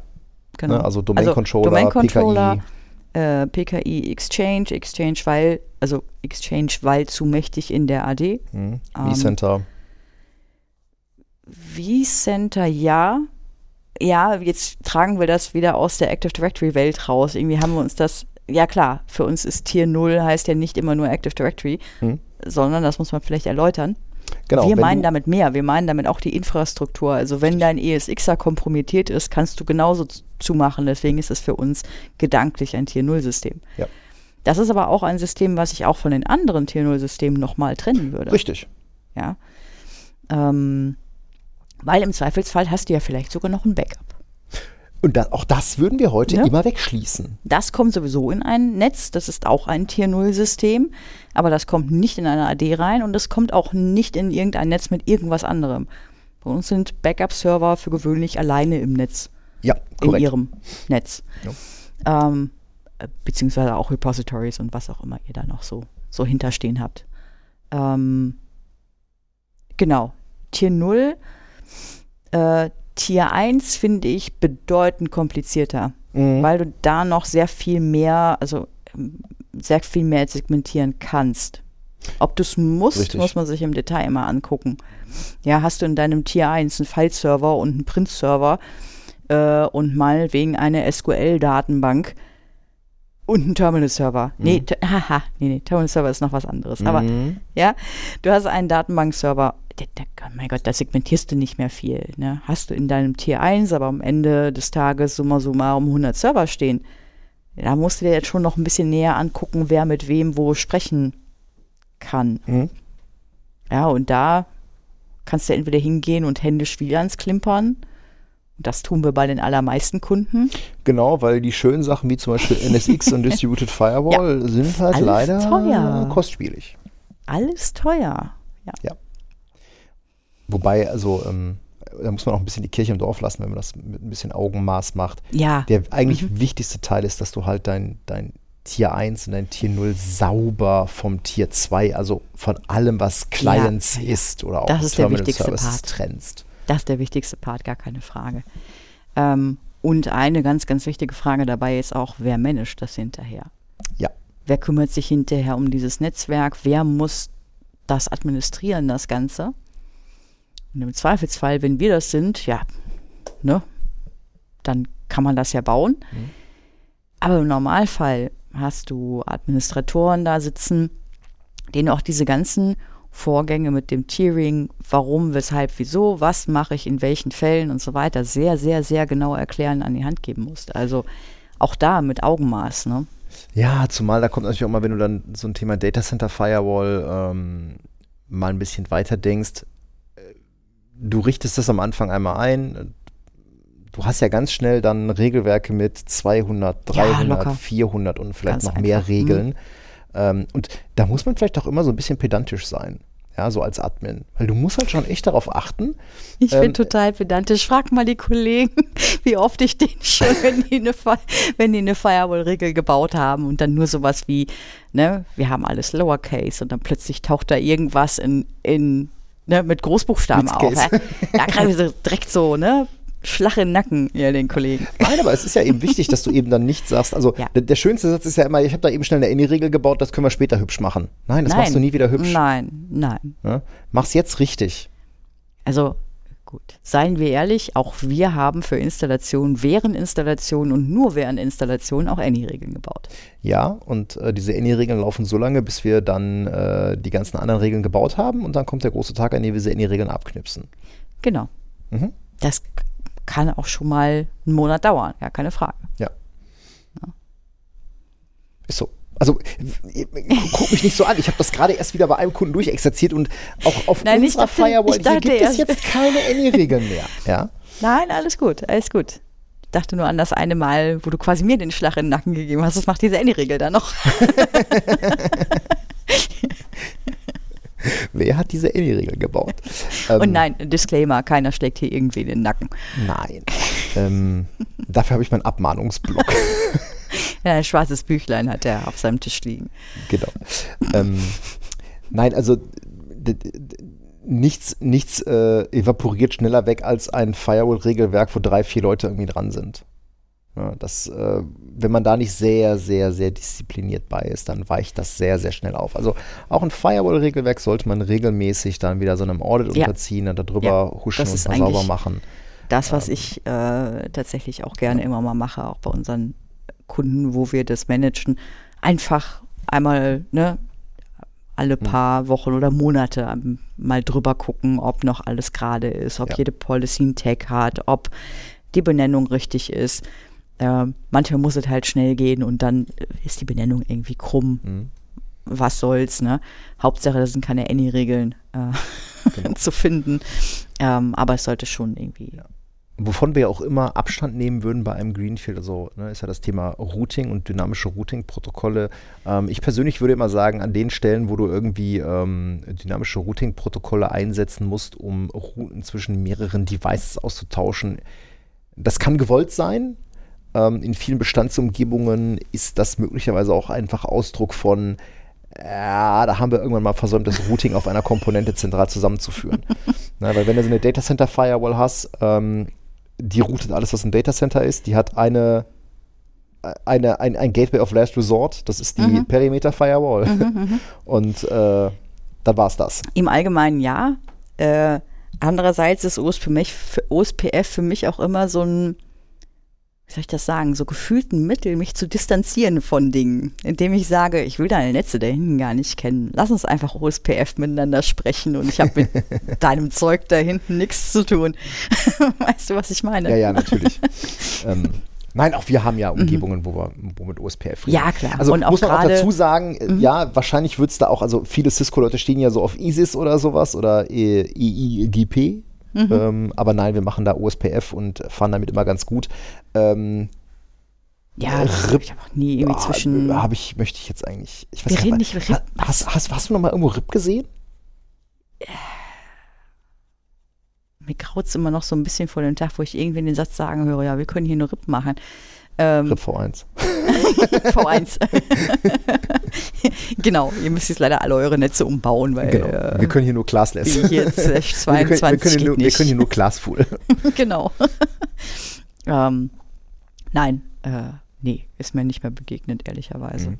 Speaker 3: genau. Ne? Also Domain also Controller,
Speaker 1: Domain Controller PKI. Äh, PKI Exchange, Exchange, weil, also Exchange, weil zu mächtig in der AD.
Speaker 3: Mhm. vCenter.
Speaker 1: Ähm, vCenter, ja. Ja, jetzt tragen wir das wieder aus der Active Directory Welt raus. Irgendwie haben wir uns das, ja klar, für uns ist Tier 0 heißt ja nicht immer nur Active Directory. Mhm sondern das muss man vielleicht erläutern. Genau, wir meinen damit mehr. Wir meinen damit auch die Infrastruktur. Also wenn dein ESXer kompromittiert ist, kannst du genauso zumachen. Deswegen ist es für uns gedanklich ein Tier-Null-System.
Speaker 3: Ja.
Speaker 1: Das ist aber auch ein System, was ich auch von den anderen Tier-Null-Systemen nochmal trennen würde.
Speaker 3: Richtig.
Speaker 1: Ja. Ähm, weil im Zweifelsfall hast du ja vielleicht sogar noch ein Backup.
Speaker 3: Und da, auch das würden wir heute ja. immer wegschließen.
Speaker 1: Das kommt sowieso in ein Netz. Das ist auch ein Tier-Null-System. Aber das kommt nicht in eine AD rein und das kommt auch nicht in irgendein Netz mit irgendwas anderem. Bei uns sind Backup-Server für gewöhnlich alleine im Netz.
Speaker 3: Ja,
Speaker 1: korrekt. In ihrem Netz. Ja. Ähm, beziehungsweise auch Repositories und was auch immer ihr da noch so, so hinterstehen habt. Ähm, genau. Tier 0. Äh, Tier 1 finde ich bedeutend komplizierter, mhm. weil du da noch sehr viel mehr, also ähm, sehr viel mehr segmentieren kannst. Ob du es musst, Richtig. muss man sich im Detail immer angucken. Ja, hast du in deinem Tier 1 einen File-Server und einen Print-Server äh, und mal wegen einer SQL-Datenbank und einen Terminal-Server. Mhm. Nee, haha, nee, nee, Terminal-Server ist noch was anderes. Mhm. Aber ja, du hast einen Datenbank-Server. Oh mein Gott, da segmentierst du nicht mehr viel. Ne? Hast du in deinem Tier 1, aber am Ende des Tages summa summarum 100 Server stehen. Da musst du dir jetzt schon noch ein bisschen näher angucken, wer mit wem wo sprechen kann. Mhm. Ja, und da kannst du entweder hingehen und händisch WLANs klimpern. Das tun wir bei den allermeisten Kunden.
Speaker 3: Genau, weil die schönen Sachen wie zum Beispiel NSX und [LAUGHS] Distributed Firewall ja. sind halt leider teuer. kostspielig.
Speaker 1: Alles teuer. Ja.
Speaker 3: ja. Wobei, also, ähm, da muss man auch ein bisschen die Kirche im Dorf lassen, wenn man das mit ein bisschen Augenmaß macht.
Speaker 1: Ja.
Speaker 3: Der eigentlich mhm. wichtigste Teil ist, dass du halt dein, dein Tier 1 und dein Tier 0 sauber vom Tier 2, also von allem, was Clients ja, ist oder auch
Speaker 1: das ist Terminal der wichtigste
Speaker 3: Services
Speaker 1: Part.
Speaker 3: trennst.
Speaker 1: Das ist der wichtigste Part, gar keine Frage. Ähm, und eine ganz, ganz wichtige Frage dabei ist auch, wer managt das hinterher?
Speaker 3: Ja.
Speaker 1: Wer kümmert sich hinterher um dieses Netzwerk? Wer muss das administrieren, das Ganze? Und im Zweifelsfall, wenn wir das sind, ja, ne, dann kann man das ja bauen. Mhm. Aber im Normalfall hast du Administratoren da sitzen, denen auch diese ganzen Vorgänge mit dem Tiering, warum, weshalb, wieso, was mache ich in welchen Fällen und so weiter, sehr, sehr, sehr genau erklären, an die Hand geben musst. Also auch da mit Augenmaß, ne?
Speaker 3: Ja, zumal da kommt natürlich auch mal, wenn du dann so ein Thema Data Center Firewall ähm, mal ein bisschen weiter denkst, du richtest das am Anfang einmal ein, du hast ja ganz schnell dann Regelwerke mit 200, 300, ja, 400 und vielleicht ganz noch mehr einfach. Regeln. Mhm. Ähm, und da muss man vielleicht auch immer so ein bisschen pedantisch sein. Ja, so als Admin. Weil du musst halt schon echt darauf achten.
Speaker 1: Ich ähm, bin total pedantisch. Frag mal die Kollegen, [LAUGHS] wie oft ich den schon, wenn die eine, wenn die eine Firewall-Regel gebaut haben und dann nur sowas wie, ne, wir haben alles Lowercase und dann plötzlich taucht da irgendwas in, in ne, mit Großbuchstaben auf. Ja, ja gerade so direkt so, ne, Schlag in den Nacken, ja, den Kollegen.
Speaker 3: Nein, aber es ist ja eben wichtig, dass du eben dann nicht sagst, also ja. der, der, schönste Satz ist ja immer, ich habe da eben schnell eine Any-Regel gebaut, das können wir später hübsch machen. Nein, das nein. machst du nie wieder hübsch.
Speaker 1: Nein, nein.
Speaker 3: Ja? Mach's jetzt richtig.
Speaker 1: Also gut, seien wir ehrlich, auch wir haben für Installationen, während Installationen und nur während Installationen auch Any-Regeln gebaut.
Speaker 3: Ja, und äh, diese Any-Regeln laufen so lange, bis wir dann äh, die ganzen anderen Regeln gebaut haben und dann kommt der große Tag, an dem wir diese Any-Regeln abknipsen.
Speaker 1: Genau. Mhm. Das kann auch schon mal einen Monat dauern, ja, keine Frage.
Speaker 3: Ja. ja. Ist so. Also guck mich nicht so an. Ich habe das gerade erst wieder bei einem Kunden durchexerziert und auch auf
Speaker 1: Nein, unserer dachte,
Speaker 3: Firewall hier gibt es jetzt keine Any-Regeln mehr. Ja?
Speaker 1: Nein, alles gut, alles gut. Ich dachte nur an das eine Mal, wo du quasi mir den Schlag in den Nacken gegeben hast. Das macht diese Any-Regel dann noch. [LAUGHS]
Speaker 3: Wer hat diese Any-Regel gebaut?
Speaker 1: Ähm, Und nein, Disclaimer, keiner steckt hier irgendwie in den Nacken.
Speaker 3: Nein. ähm, dafür habe ich meinen Abmahnungsblock. [LAUGHS]
Speaker 1: ja, ein schwarzes Büchlein hat er auf seinem Tisch liegen.
Speaker 3: Genau. Ähm, nein, also nichts, nichts äh, evaporiert schneller weg als ein Firewall-Regelwerk, wo drei, vier Leute irgendwie dran sind. Ja, das, äh, wenn man da nicht sehr, sehr, sehr diszipliniert bei ist, dann weicht das sehr, sehr schnell auf. Also auch ein Firewall-Regelwerk sollte man regelmäßig dann wieder so einem Audit ja. unterziehen und darüber ja, huschen und sauber machen.
Speaker 1: Das, was ähm, ich äh, tatsächlich auch gerne immer mal mache, auch bei unseren Kunden, wo wir das managen, einfach einmal, ne, alle hm. paar Wochen oder Monate mal drüber gucken, ob noch alles gerade ist, ob jede Policy einen Tag hat, ob die Benennung richtig ist äh, manchmal muss es halt schnell gehen und dann ist die Benennung irgendwie krumm. Mhm. Was soll's, ne? Hauptsache, das sind keine Any-Regeln äh, genau. [LAUGHS] zu finden. Ähm, aber es sollte schon irgendwie. Ja.
Speaker 3: Wovon wir auch immer Abstand nehmen würden bei einem Greenfield, also ne, ist ja das Thema Routing und dynamische Routing-Protokolle. Ähm, ich persönlich würde immer sagen, an den Stellen, wo du irgendwie ähm, dynamische Routing-Protokolle einsetzen musst, um Routen zwischen mehreren Devices auszutauschen, das kann gewollt sein, ähm, in vielen Bestandsumgebungen ist das möglicherweise auch einfach Ausdruck von, ja, da haben wir irgendwann mal versäumt, das Routing auf einer Komponente zentral zusammenzuführen. [LAUGHS] Na, weil wenn du so eine Data Center Firewall hast, ähm, die routet alles, was ein Data Center ist, die hat eine eine, ein, ein Gateway of Last Resort, das ist die mhm. Perimeter Firewall. Mhm, mhm. [LAUGHS] Und äh, dann war es das.
Speaker 1: Im Allgemeinen ja. Äh, andererseits ist OSPF für, OSPF für mich auch immer so ein, soll ich das sagen, so gefühlt ein Mittel, mich zu distanzieren von Dingen, indem ich sage, ich will deine Netze da hinten gar nicht kennen. Lass uns einfach OSPF miteinander sprechen und ich habe mit [LAUGHS] deinem Zeug da hinten nichts zu tun. [LAUGHS] weißt du, was ich meine?
Speaker 3: Ja, ja, natürlich. [LAUGHS] ähm, Nein, auch wir haben ja mhm. Umgebungen, wo wir wo mit OSPF
Speaker 1: reden. Ja, klar.
Speaker 3: Also und muss man auch dazu sagen, mhm. ja, wahrscheinlich wird es da auch, also viele Cisco-Leute stehen ja so auf ISIS oder sowas oder EIGP. Mhm. Ähm, aber nein, wir machen da OSPF und fahren damit immer ganz gut. Ähm,
Speaker 1: ja, RIP, ich habe auch nie irgendwie zwischen.
Speaker 3: Ah, habe ich, möchte ich jetzt eigentlich. Ich
Speaker 1: weiß wir reden nicht, RIP.
Speaker 3: Hast, hast, hast, du noch mal irgendwo RIP gesehen? Ja
Speaker 1: mir graut es immer noch so ein bisschen vor dem Tag, wo ich irgendwie den Satz sagen höre, ja, wir können hier nur RIP machen. Ähm,
Speaker 3: RIP V1.
Speaker 1: V1. genau, ihr müsst jetzt leider alle eure Netze umbauen, weil
Speaker 3: genau. äh, wir können hier nur Classless.
Speaker 1: Jetzt 22 wir können, wir
Speaker 3: können, nur, wir können hier nur Classful. [LAUGHS]
Speaker 1: genau. [LAUGHS] ähm, nein, äh, nee, ist mir nicht mehr begegnet, ehrlicherweise. Mhm.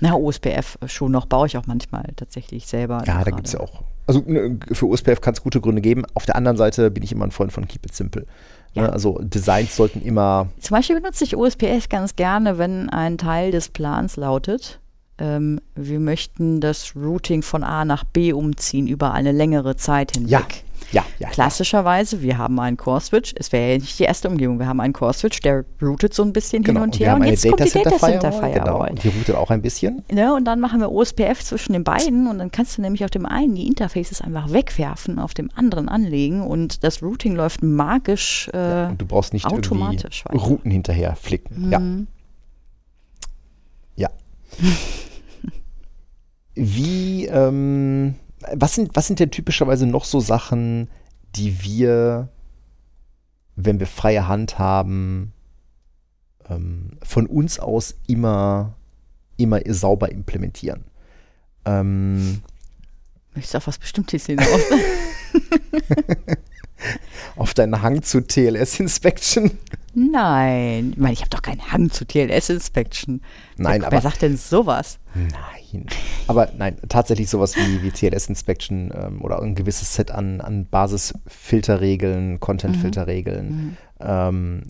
Speaker 1: Na, OSPF schon noch, baue ich auch manchmal tatsächlich selber.
Speaker 3: Ja, da gibt es ja auch also ne, für OSPF kann es gute Gründe geben. Auf der anderen Seite bin ich immer ein Freund von Keep It Simple. Ne, ja. Also Designs sollten immer.
Speaker 1: Zum Beispiel benutze ich OSPF ganz gerne, wenn ein Teil des Plans lautet, ähm, wir möchten das Routing von A nach B umziehen über eine längere Zeit hinweg.
Speaker 3: Ja. Ja, ja.
Speaker 1: Klassischerweise, wir haben einen Core-Switch. Es wäre ja nicht die erste Umgebung. Wir haben einen Core-Switch, der routet so ein bisschen
Speaker 3: genau.
Speaker 1: hin und,
Speaker 3: und her.
Speaker 1: Und
Speaker 3: jetzt kommt die Data Center Firewall. Genau. Und die routet auch ein bisschen.
Speaker 1: Ne, und dann machen wir OSPF zwischen den beiden und dann kannst du nämlich auf dem einen die Interfaces einfach wegwerfen, auf dem anderen anlegen und das Routing läuft magisch äh, ja,
Speaker 3: und du brauchst nicht automatisch irgendwie Routen hinterher flicken. Mhm. Ja. Ja. [LAUGHS] Wie, ähm, was sind, was sind denn typischerweise noch so Sachen, die wir, wenn wir freie Hand haben, ähm, von uns aus immer, immer sauber implementieren? Ähm,
Speaker 1: Möchtest du auf was Bestimmtes hinaus? [LAUGHS]
Speaker 3: auf deinen Hang zu TLS-Inspection?
Speaker 1: Nein, ich meine, ich habe doch keinen Hang zu TLS-Inspection.
Speaker 3: Nein,
Speaker 1: wer,
Speaker 3: aber.
Speaker 1: Wer sagt denn sowas?
Speaker 3: Nein. Aber nein, tatsächlich sowas wie, wie TLS-Inspection ähm, oder ein gewisses Set an, an Basisfilterregeln, Content-Filterregeln mhm. ähm,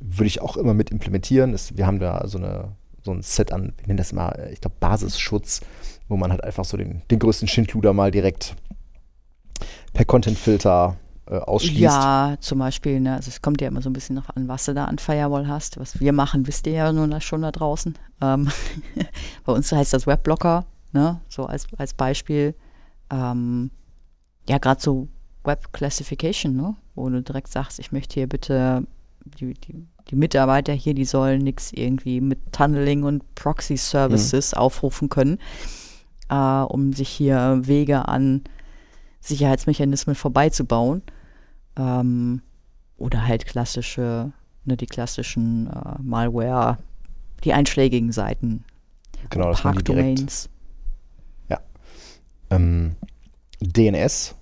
Speaker 3: würde ich auch immer mit implementieren. Es, wir haben da so, eine, so ein Set an, wir nennen das mal, ich glaube, Basisschutz, wo man halt einfach so den, den größten Schindluder mal direkt per Content-Filter äh, ausschließt.
Speaker 1: Ja, zum Beispiel, ne, also es kommt ja immer so ein bisschen noch an, was du da an Firewall hast. Was wir machen, wisst ihr ja nur schon da draußen. Ähm, [LAUGHS] bei uns heißt das Webblocker, ne, so als, als Beispiel. Ähm, ja, gerade so Web Classification, ne, wo du direkt sagst, ich möchte hier bitte die, die, die Mitarbeiter hier, die sollen nichts irgendwie mit Tunneling und Proxy Services mhm. aufrufen können, äh, um sich hier Wege an Sicherheitsmechanismen vorbeizubauen. Ähm, oder halt klassische, ne, die klassischen äh, Malware, die einschlägigen Seiten.
Speaker 3: Genau, das Park Domains. Ja. Ähm, DNS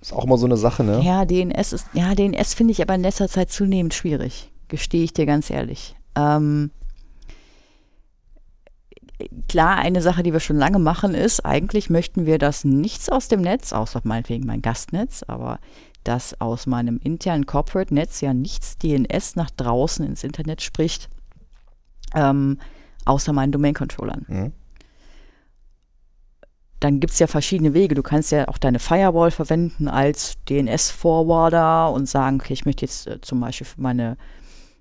Speaker 3: ist auch immer so eine Sache, ne?
Speaker 1: Ja, DNS ist, ja, DNS finde ich aber in letzter Zeit zunehmend schwierig. Gestehe ich dir ganz ehrlich. Ähm, klar, eine Sache, die wir schon lange machen, ist, eigentlich möchten wir, dass nichts aus dem Netz, außer meinetwegen mein Gastnetz, aber dass aus meinem internen Corporate-Netz ja nichts DNS nach draußen ins Internet spricht, ähm, außer meinen Domain-Controllern. Mhm. Dann gibt es ja verschiedene Wege. Du kannst ja auch deine Firewall verwenden als DNS-Forwarder und sagen, okay, ich möchte jetzt äh, zum Beispiel für meine,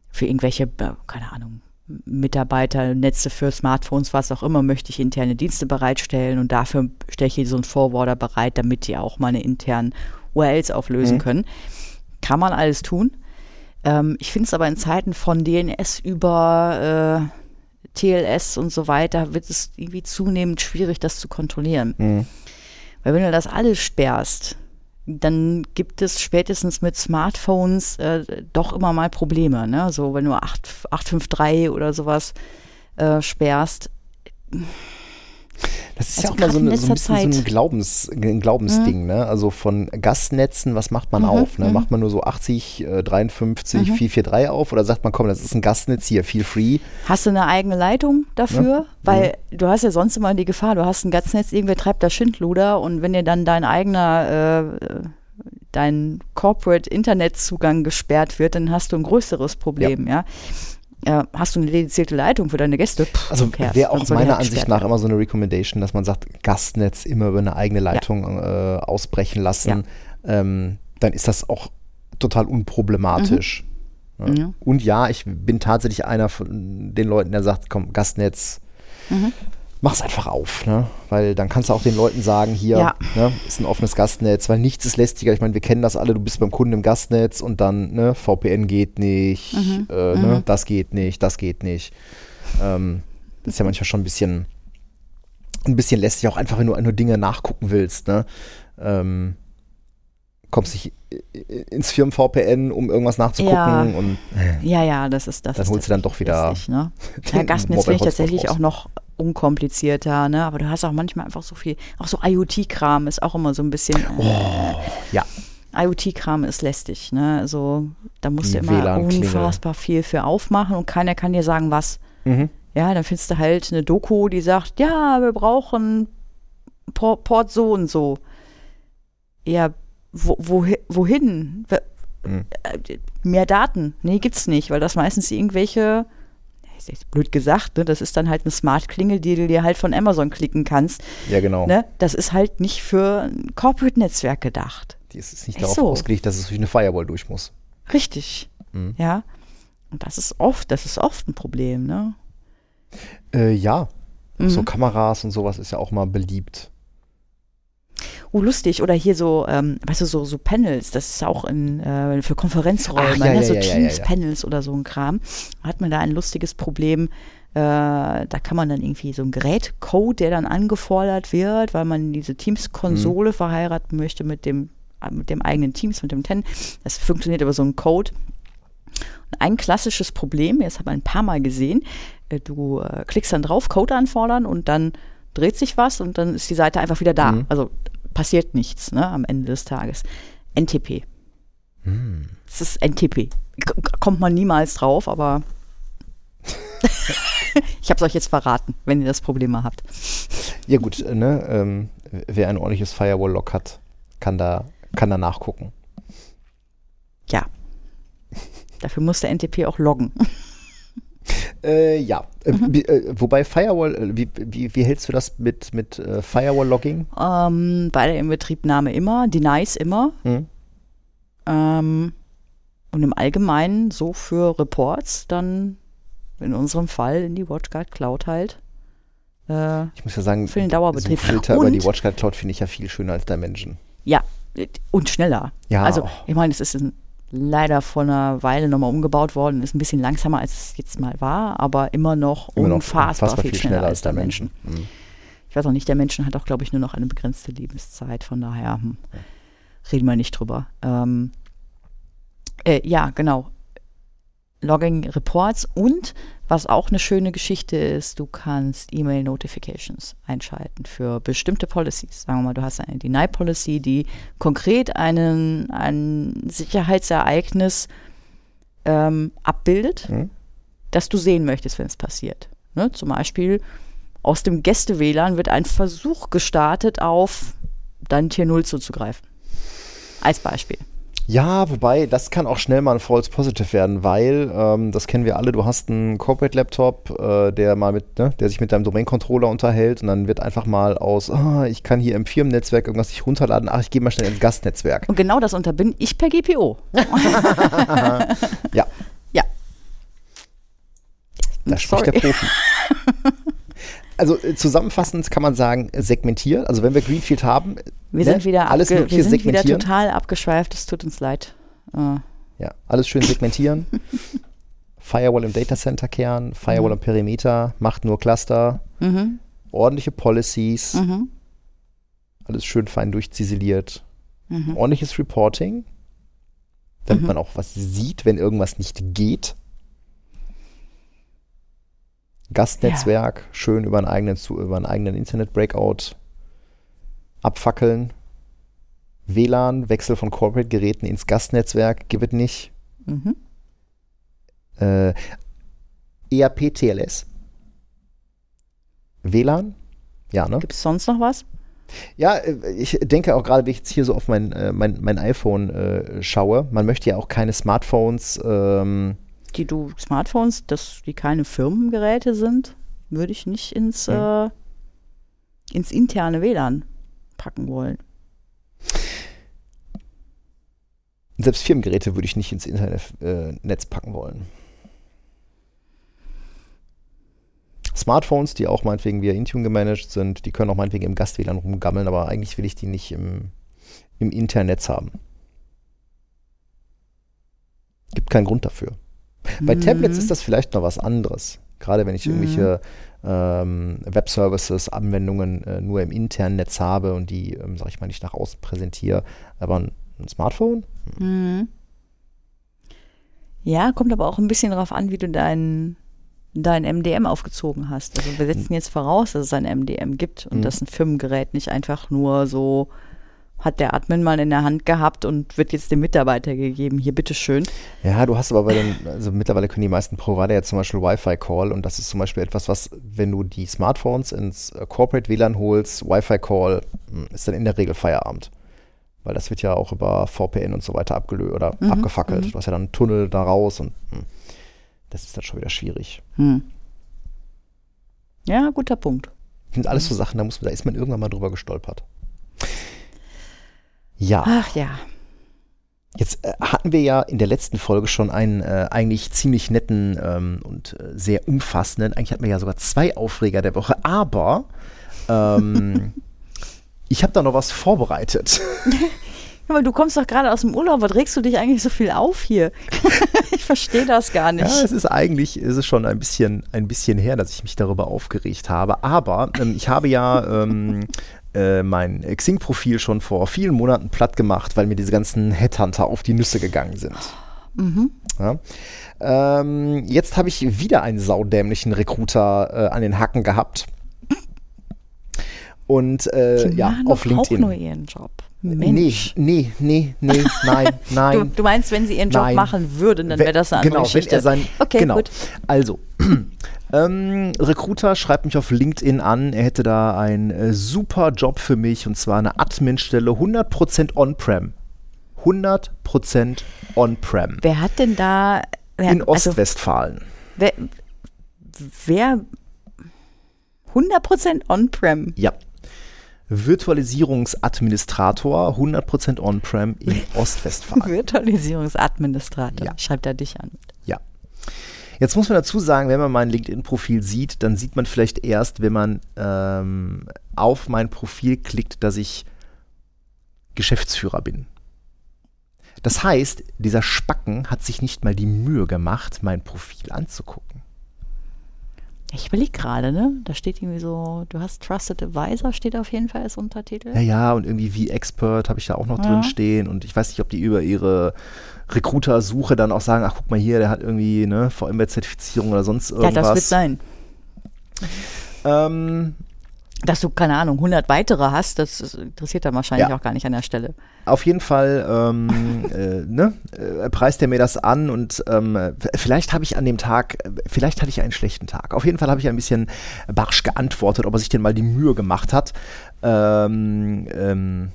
Speaker 1: für irgendwelche, äh, keine Ahnung, Mitarbeiter, Netze für Smartphones, was auch immer, möchte ich interne Dienste bereitstellen und dafür stelle ich hier so einen Forwarder bereit, damit die auch meine internen URLs auflösen mhm. können. Kann man alles tun. Ähm, ich finde es aber in Zeiten von DNS über äh, TLS und so weiter, wird es irgendwie zunehmend schwierig, das zu kontrollieren. Mhm. Weil wenn du das alles sperrst, dann gibt es spätestens mit Smartphones äh, doch immer mal Probleme. Ne? So, wenn du 8, 853 oder sowas äh, sperrst,
Speaker 3: Das ist also ja auch mal so, eine, so, ein bisschen so ein, Glaubens, ein Glaubensding, mhm. ne? Also von Gastnetzen, was macht man mhm, auf? Ne? Mhm. Macht man nur so 80, äh, 53, mhm. 443 auf oder sagt man, komm, das ist ein Gastnetz hier, feel free?
Speaker 1: Hast du eine eigene Leitung dafür? Ne? Weil mhm. du hast ja sonst immer die Gefahr, du hast ein Gastnetz, irgendwer treibt da Schindluder und wenn dir dann dein eigener äh, dein Corporate Internetzugang gesperrt wird, dann hast du ein größeres Problem, ja. ja? Äh, hast du eine dedizierte Leitung für deine Gäste?
Speaker 3: Pff, also wäre auch meiner Ansicht nach immer so eine Recommendation, dass man sagt, Gastnetz immer über eine eigene Leitung ja. äh, ausbrechen lassen. Ja. Ähm, dann ist das auch total unproblematisch. Mhm. Ja. Und ja, ich bin tatsächlich einer von den Leuten, der sagt, komm, Gastnetz, mhm mach's einfach auf, ne? Weil dann kannst du auch den Leuten sagen, hier ja. ne, ist ein offenes Gastnetz, weil nichts ist lästiger. Ich meine, wir kennen das alle, du bist beim Kunden im Gastnetz und dann, ne, VPN geht nicht, mhm. Äh, mhm. Ne, das geht nicht, das geht nicht. Ähm, das ist ja manchmal schon ein bisschen, ein bisschen lästig, auch einfach, wenn du nur Dinge nachgucken willst, ne? Ähm, kommst nicht ins Firmen-VPN, um irgendwas nachzugucken. Ja, und,
Speaker 1: ja, ja, das ist das.
Speaker 3: Dann holst du dann doch wieder.
Speaker 1: Lästig, ne? [LAUGHS] Ja, Gastnetz finde ich tatsächlich raus. auch noch unkomplizierter, ne? Aber du hast auch manchmal einfach so viel, auch so IoT-Kram ist auch immer so ein bisschen. Äh,
Speaker 3: oh, ja.
Speaker 1: IoT-Kram ist lästig, ne? Also da musst Die du immer unfassbar viel für aufmachen und keiner kann dir sagen, was. Mhm. Ja, dann findest du halt eine Doku, die sagt, ja, wir brauchen Port so und so. Ja, wo, wohin? wohin? Mhm. Äh, mehr Daten? Nee, gibt's nicht, weil das meistens irgendwelche, ist jetzt blöd gesagt, ne, das ist dann halt eine Smart-Klingel, die du dir halt von Amazon klicken kannst.
Speaker 3: Ja, genau.
Speaker 1: Ne? Das ist halt nicht für ein Corporate-Netzwerk gedacht.
Speaker 3: Die ist, ist nicht darauf so. ausgelegt, dass es durch eine Firewall durch muss.
Speaker 1: Richtig. Mhm. Ja. Und das ist oft, das ist oft ein Problem, ne?
Speaker 3: Äh, ja. Mhm. So Kameras und sowas ist ja auch mal beliebt
Speaker 1: oh lustig, oder hier so, ähm, weißt du, so, so Panels, das ist auch in, äh, für Konferenzräume, Ach, ja, ne? ja, so ja, Teams-Panels oder so ein Kram. Hat man da ein lustiges Problem, äh, da kann man dann irgendwie so ein Gerätcode, der dann angefordert wird, weil man diese Teams-Konsole mhm. verheiraten möchte mit dem, mit dem eigenen Teams, mit dem Ten. Das funktioniert über so einen Code. Und ein klassisches Problem, jetzt habe ich ein paar Mal gesehen, äh, du äh, klickst dann drauf, Code anfordern und dann dreht sich was und dann ist die Seite einfach wieder da. Mhm. Also passiert nichts ne, am Ende des Tages. NTP. Hm. Es ist NTP. K kommt man niemals drauf, aber [LAUGHS] ich habe es euch jetzt verraten, wenn ihr das Problem mal habt.
Speaker 3: Ja gut, ne, ähm, wer ein ordentliches Firewall-Log hat, kann da, kann da nachgucken.
Speaker 1: Ja. Dafür muss der NTP auch loggen.
Speaker 3: Äh, ja, äh, mhm. äh, wobei Firewall, äh, wie, wie, wie, hältst du das mit, mit äh, Firewall-Logging?
Speaker 1: Ähm, bei der Inbetriebnahme immer, Denies immer. Mhm. Ähm, und im Allgemeinen so für Reports dann in unserem Fall in die WatchGuard Cloud halt.
Speaker 3: Äh, ich muss ja sagen,
Speaker 1: für den Dauerbetrieb.
Speaker 3: So Filter und, über die WatchGuard Cloud finde ich ja viel schöner als der Menschen.
Speaker 1: Ja, und schneller.
Speaker 3: Ja.
Speaker 1: Also, oh. ich meine, es ist ein leider vor einer Weile nochmal umgebaut worden, ist ein bisschen langsamer, als es jetzt mal war, aber immer noch immer unfassbar, unfassbar viel, viel, schneller, als der Menschen. Menschen. Mhm. Ich weiß auch nicht, der Menschen hat auch, glaube ich, nur noch eine begrenzte Lebenszeit, von daher hm, reden wir nicht drüber. Ähm, äh, ja, genau. Logging Reports und was auch eine schöne Geschichte ist, du kannst E-Mail Notifications einschalten für bestimmte Policies. Sagen wir mal, du hast eine Deny Policy, die konkret einen, ein Sicherheitsereignis ähm, abbildet, mhm. das du sehen möchtest, wenn es passiert. Ne? Zum Beispiel aus dem Gäste-WLAN wird ein Versuch gestartet, auf dein Tier 0 zuzugreifen. Als Beispiel.
Speaker 3: Ja, wobei, das kann auch schnell mal ein False Positive werden, weil, ähm, das kennen wir alle, du hast einen Corporate-Laptop, äh, der mal mit, ne, der sich mit deinem Domain-Controller unterhält und dann wird einfach mal aus, oh, ich kann hier im Firmennetzwerk irgendwas nicht runterladen, ach, ich gehe mal schnell ins Gastnetzwerk.
Speaker 1: Und genau das unterbinde ich per GPO. [LAUGHS] [LAUGHS]
Speaker 3: ja.
Speaker 1: Ja.
Speaker 3: Da spricht der Profi. [LAUGHS] also äh, zusammenfassend kann man sagen, segmentieren. Also wenn wir Greenfield haben,
Speaker 1: wir ne, sind wieder, alles abge wir sind wieder total abgeschweift. Es tut uns leid.
Speaker 3: Uh. Ja, alles schön segmentieren. [LAUGHS] Firewall im Datacenter Kern, Firewall mhm. am Perimeter, macht nur Cluster, mhm. ordentliche Policies, mhm. alles schön fein durchziseliert, mhm. ordentliches Reporting, damit mhm. man auch was sieht, wenn irgendwas nicht geht. Gastnetzwerk, ja. schön über einen eigenen, über einen eigenen Internet-Breakout abfackeln. WLAN, Wechsel von Corporate-Geräten ins Gastnetzwerk, gibt es nicht. Mhm. Äh, ERP TLS. WLAN? Ja, ne?
Speaker 1: Gibt es sonst noch was?
Speaker 3: Ja, äh, ich denke auch gerade, wenn ich jetzt hier so auf mein, äh, mein, mein iPhone äh, schaue, man möchte ja auch keine Smartphones. Ähm
Speaker 1: die du Smartphones, dass die keine Firmengeräte sind, würde ich nicht ins, hm. äh, ins interne WLAN packen wollen.
Speaker 3: Selbst Firmengeräte würde ich nicht ins Internetnetz äh, packen wollen. Smartphones, die auch meinetwegen via Intune gemanagt sind, die können auch meinetwegen im Gast-WLAN rumgammeln, aber eigentlich will ich die nicht im, im internen Netz haben. Gibt keinen Grund dafür. Bei mhm. Tablets ist das vielleicht noch was anderes. Gerade wenn ich mhm. irgendwelche ähm, Web-Services, Anwendungen äh, nur im internen Netz habe und die, ähm, sag ich mal, nicht nach außen präsentiere. Aber ein, ein Smartphone? Mhm.
Speaker 1: Ja, kommt aber auch ein bisschen darauf an, wie du deinen dein MDM aufgezogen hast. Also wir setzen jetzt voraus, dass es ein MDM gibt und mhm. dass ein Firmengerät nicht einfach nur so hat der Admin mal in der Hand gehabt und wird jetzt dem Mitarbeiter gegeben. Hier, bitteschön.
Speaker 3: Ja, du hast aber bei den, also mittlerweile können die meisten Provider ja zum Beispiel Wi-Fi-Call und das ist zum Beispiel etwas, was, wenn du die Smartphones ins äh, Corporate WLAN holst, Wi-Fi-Call hm, ist dann in der Regel Feierabend. Weil das wird ja auch über VPN und so weiter abgelöst oder mhm, abgefackelt. Mhm. Du hast ja dann einen Tunnel da raus und mh, hm, das ist dann schon wieder schwierig. Hm.
Speaker 1: Ja, guter Punkt.
Speaker 3: Das sind alles so Sachen, da, muss, da ist man irgendwann mal drüber gestolpert. Ja.
Speaker 1: Ach ja.
Speaker 3: Jetzt äh, hatten wir ja in der letzten Folge schon einen äh, eigentlich ziemlich netten ähm, und äh, sehr umfassenden, eigentlich hatten wir ja sogar zwei Aufreger der Woche, aber ähm, [LAUGHS] ich habe da noch was vorbereitet.
Speaker 1: Aber du kommst doch gerade aus dem Urlaub, was regst du dich eigentlich so viel auf hier? [LAUGHS] ich verstehe das gar nicht.
Speaker 3: Ja, es ist eigentlich, ist es schon ein bisschen, ein bisschen her, dass ich mich darüber aufgeregt habe. Aber ähm, ich habe ja ähm, äh, mein Xing-Profil schon vor vielen Monaten platt gemacht, weil mir diese ganzen Headhunter auf die Nüsse gegangen sind. Mhm. Ja. Ähm, jetzt habe ich wieder einen saudämlichen Recruiter äh, an den Hacken gehabt. Und äh, ja, auf LinkedIn.
Speaker 1: Auch nur ihren Job. Mensch.
Speaker 3: Nee, nee, nee, nee, nein, [LAUGHS] nein.
Speaker 1: Du, du meinst, wenn sie ihren Job nein. machen würden, dann wäre das eine
Speaker 3: andere
Speaker 1: genau, Geschichte.
Speaker 3: Wenn er sein, okay, genau. gut. Also, [CLEARS THROAT] ähm, Recruiter schreibt mich auf LinkedIn an, er hätte da einen äh, super Job für mich und zwar eine Admin-Stelle, 100% On-Prem. 100% On-Prem.
Speaker 1: Wer hat denn da... Wer,
Speaker 3: In also Ostwestfalen. Also,
Speaker 1: wer, wer 100% On-Prem?
Speaker 3: Ja. Virtualisierungsadministrator, 100% On-Prem in [LAUGHS] Ostwestfalen.
Speaker 1: Virtualisierungsadministrator, ja. schreibt er dich an.
Speaker 3: Ja. Jetzt muss man dazu sagen, wenn man mein LinkedIn-Profil sieht, dann sieht man vielleicht erst, wenn man ähm, auf mein Profil klickt, dass ich Geschäftsführer bin. Das heißt, dieser Spacken hat sich nicht mal die Mühe gemacht, mein Profil anzugucken.
Speaker 1: Ich überlege gerade, ne? Da steht irgendwie so, du hast Trusted Advisor, steht auf jeden Fall als Untertitel.
Speaker 3: Ja, ja, und irgendwie wie Expert habe ich da auch noch ja. drin stehen. Und ich weiß nicht, ob die über ihre Recruiter-Suche dann auch sagen, ach guck mal hier, der hat irgendwie eine VMware-Zertifizierung oder sonst irgendwas. Ja, das wird
Speaker 1: sein. Ähm, dass du, keine Ahnung, 100 weitere hast, das interessiert dann wahrscheinlich ja. auch gar nicht an der Stelle.
Speaker 3: Auf jeden Fall ähm, [LAUGHS] äh, ne, äh, preist er mir das an und ähm, vielleicht habe ich an dem Tag, vielleicht hatte ich einen schlechten Tag. Auf jeden Fall habe ich ein bisschen barsch geantwortet, ob er sich denn mal die Mühe gemacht hat, ähm, ähm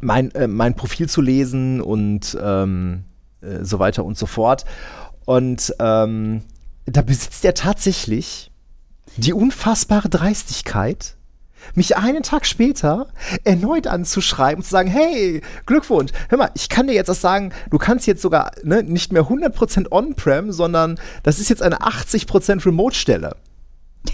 Speaker 3: mein, äh, mein Profil zu lesen und ähm, äh, so weiter und so fort. Und ähm, da besitzt er tatsächlich die unfassbare Dreistigkeit, mich einen Tag später erneut anzuschreiben und zu sagen, hey, Glückwunsch, hör mal, ich kann dir jetzt das sagen, du kannst jetzt sogar ne, nicht mehr 100% On-Prem, sondern das ist jetzt eine 80% Remote-Stelle. [LAUGHS]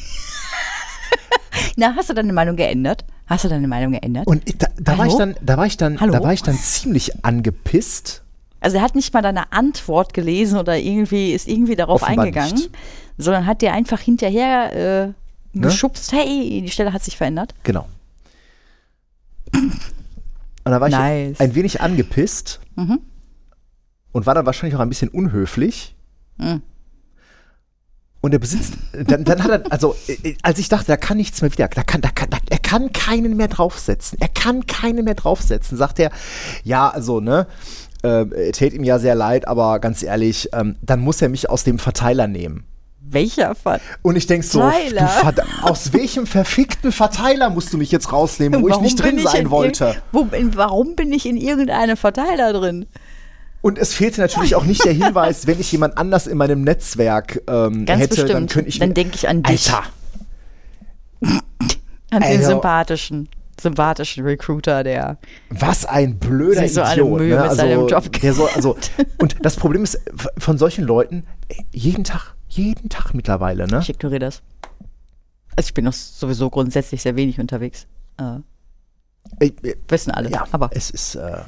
Speaker 1: Na, hast du deine Meinung geändert? Hast du deine Meinung geändert?
Speaker 3: Und da, da war ich dann, da war ich dann, Hallo? da war ich dann ziemlich angepisst.
Speaker 1: Also er hat nicht mal deine Antwort gelesen oder irgendwie ist irgendwie darauf Offenbar eingegangen. Nicht sondern hat dir einfach hinterher äh, ne? geschubst, hey, die Stelle hat sich verändert.
Speaker 3: Genau. Und da war nice. ich ein wenig angepisst mhm. und war dann wahrscheinlich auch ein bisschen unhöflich. Mhm. Und er besitzt, dann, dann hat er, also äh, als ich dachte, da kann nichts mehr wieder, da kann, da kann, da, er kann keinen mehr draufsetzen. Er kann keinen mehr draufsetzen, sagt er. Ja, also, ne, äh, tät ihm ja sehr leid, aber ganz ehrlich, ähm, dann muss er mich aus dem Verteiler nehmen.
Speaker 1: Welcher Verteiler?
Speaker 3: Und ich denke so, aus welchem verfickten Verteiler musst du mich jetzt rausnehmen, wo ich nicht drin sein wollte?
Speaker 1: Wo, in, warum bin ich in irgendeinem Verteiler drin?
Speaker 3: Und es fehlte natürlich auch nicht der Hinweis, wenn ich jemand anders in meinem Netzwerk ähm, Ganz hätte, bestimmt. dann könnte ich.
Speaker 1: Dann denke ich an dich. Alter. an den sympathischen sympathischen Recruiter, der.
Speaker 3: Was ein blöder
Speaker 1: so Idiot.
Speaker 3: Ne?
Speaker 1: also, Job
Speaker 3: der soll, also, Und das Problem ist, von solchen Leuten, jeden Tag, jeden Tag mittlerweile, ne?
Speaker 1: Ich ignoriere das. Also ich bin noch sowieso grundsätzlich sehr wenig unterwegs. Äh, ich, wissen alle. Ja, aber
Speaker 3: es ist. Äh,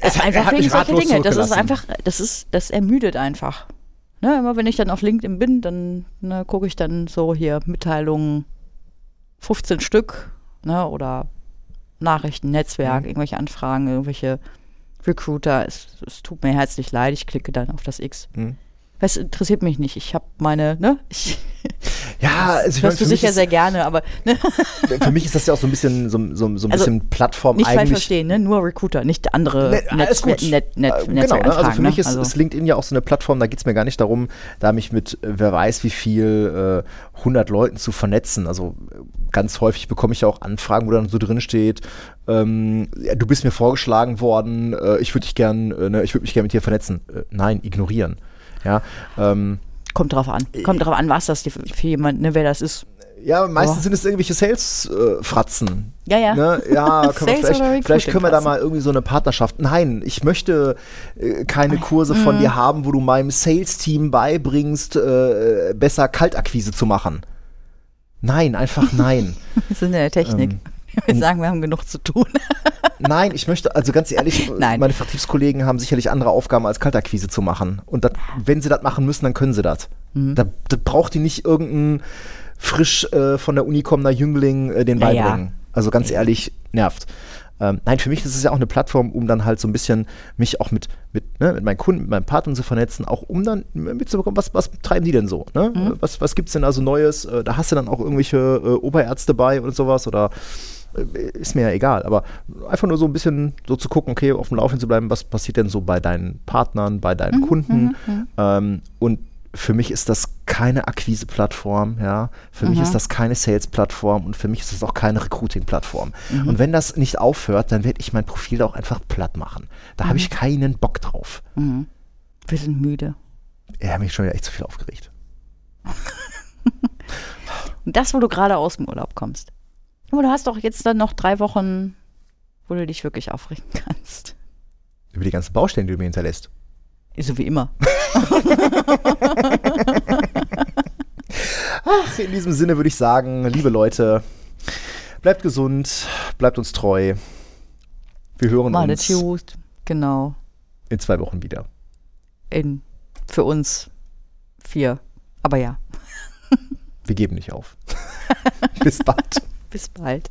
Speaker 1: es einfach wegen solche Dinge. Das ist einfach, das ist, das ermüdet einfach. Ne, immer wenn ich dann auf LinkedIn bin, dann ne, gucke ich dann so hier Mitteilungen, 15 Stück, ne, oder Nachrichten, Netzwerk, mhm. irgendwelche Anfragen, irgendwelche Recruiter. Es, es, tut mir herzlich leid, ich klicke dann auf das X. Mhm. Das interessiert mich nicht. Ich habe meine, ne? Ich,
Speaker 3: ja, [LAUGHS] also
Speaker 1: hörst du sicher sehr gerne, aber ne? [LAUGHS]
Speaker 3: für mich ist das ja auch so ein bisschen so, so, so ein also, bisschen Plattform
Speaker 1: nicht
Speaker 3: eigentlich.
Speaker 1: falsch verstehen, ne? Nur Recruiter, nicht andere ne, Netz Net, Net, Net,
Speaker 3: äh, Genau, ne? also für mich ist, also. ist, LinkedIn ja auch so eine Plattform, da geht es mir gar nicht darum, da mich mit äh, wer weiß wie viel äh, 100 Leuten zu vernetzen. Also ganz häufig bekomme ich ja auch Anfragen, wo dann so drin steht, ähm, ja, du bist mir vorgeschlagen worden, äh, ich würde dich gern, äh, ne, ich würde mich gerne mit dir vernetzen. Äh, nein, ignorieren. Ja, ähm,
Speaker 1: Kommt drauf an. Kommt drauf an, was das für jemanden, ne, wer das ist.
Speaker 3: Ja, meistens oh. sind es irgendwelche Sales-Fratzen.
Speaker 1: Äh, ja, ja.
Speaker 3: Ne? Ja, [LAUGHS] können vielleicht, vielleicht, können wir da mal irgendwie so eine Partnerschaft. Nein, ich möchte äh, keine Kurse von mhm. dir haben, wo du meinem Sales-Team beibringst, äh, besser Kaltakquise zu machen. Nein, einfach nein. [LAUGHS]
Speaker 1: das ist in der Technik. Ähm, wir sagen, wir haben genug zu tun.
Speaker 3: Nein, ich möchte, also ganz ehrlich, Nein. meine Vertriebskollegen haben sicherlich andere Aufgaben als Kaltakquise zu machen. Und dat, wenn sie das machen müssen, dann können sie das. Mhm. Da, da, braucht die nicht irgendein frisch äh, von der Uni kommender Jüngling äh, den beibringen. Ja. Also ganz ehrlich, nervt. Ähm, nein, für mich ist es ja auch eine Plattform, um dann halt so ein bisschen mich auch mit, mit, ne, mit meinen Kunden, mit meinen Partnern zu vernetzen, auch um dann mitzubekommen, was, was treiben die denn so? Ne? Mhm. Was, was gibt es denn also Neues? Äh, da hast du dann auch irgendwelche äh, Oberärzte bei und sowas oder ist mir ja egal, aber einfach nur so ein bisschen so zu gucken, okay, auf dem Laufenden zu bleiben, was passiert denn so bei deinen Partnern, bei deinen mhm, Kunden mhm, mhm. ähm, und für mich ist das keine Akquise-Plattform, ja. Für mhm. mich ist das keine Sales-Plattform und für mich ist das auch keine Recruiting-Plattform. Mhm. Und wenn das nicht aufhört, dann werde ich mein Profil auch einfach platt machen. Da mhm. habe ich keinen Bock drauf.
Speaker 1: Mhm. Wir sind müde.
Speaker 3: Er hat mich schon wieder echt zu viel aufgeregt. [LAUGHS]
Speaker 1: und das, wo du gerade aus dem Urlaub kommst. Aber du hast doch jetzt dann noch drei Wochen, wo du dich wirklich aufregen [LAUGHS] kannst.
Speaker 3: Über die ganzen Baustellen, die du mir hinterlässt.
Speaker 1: So wie immer. [LAUGHS]
Speaker 3: Ach, in diesem Sinne würde ich sagen, liebe Leute, bleibt gesund, bleibt uns treu. Wir hören
Speaker 1: Mal
Speaker 3: uns.
Speaker 1: Gut. Genau.
Speaker 3: In zwei Wochen wieder.
Speaker 1: In, für uns vier. Aber ja.
Speaker 3: Wir geben nicht auf. [LAUGHS] Bis bald.
Speaker 1: Bis bald.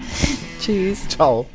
Speaker 1: Tschüss.
Speaker 3: Ciao.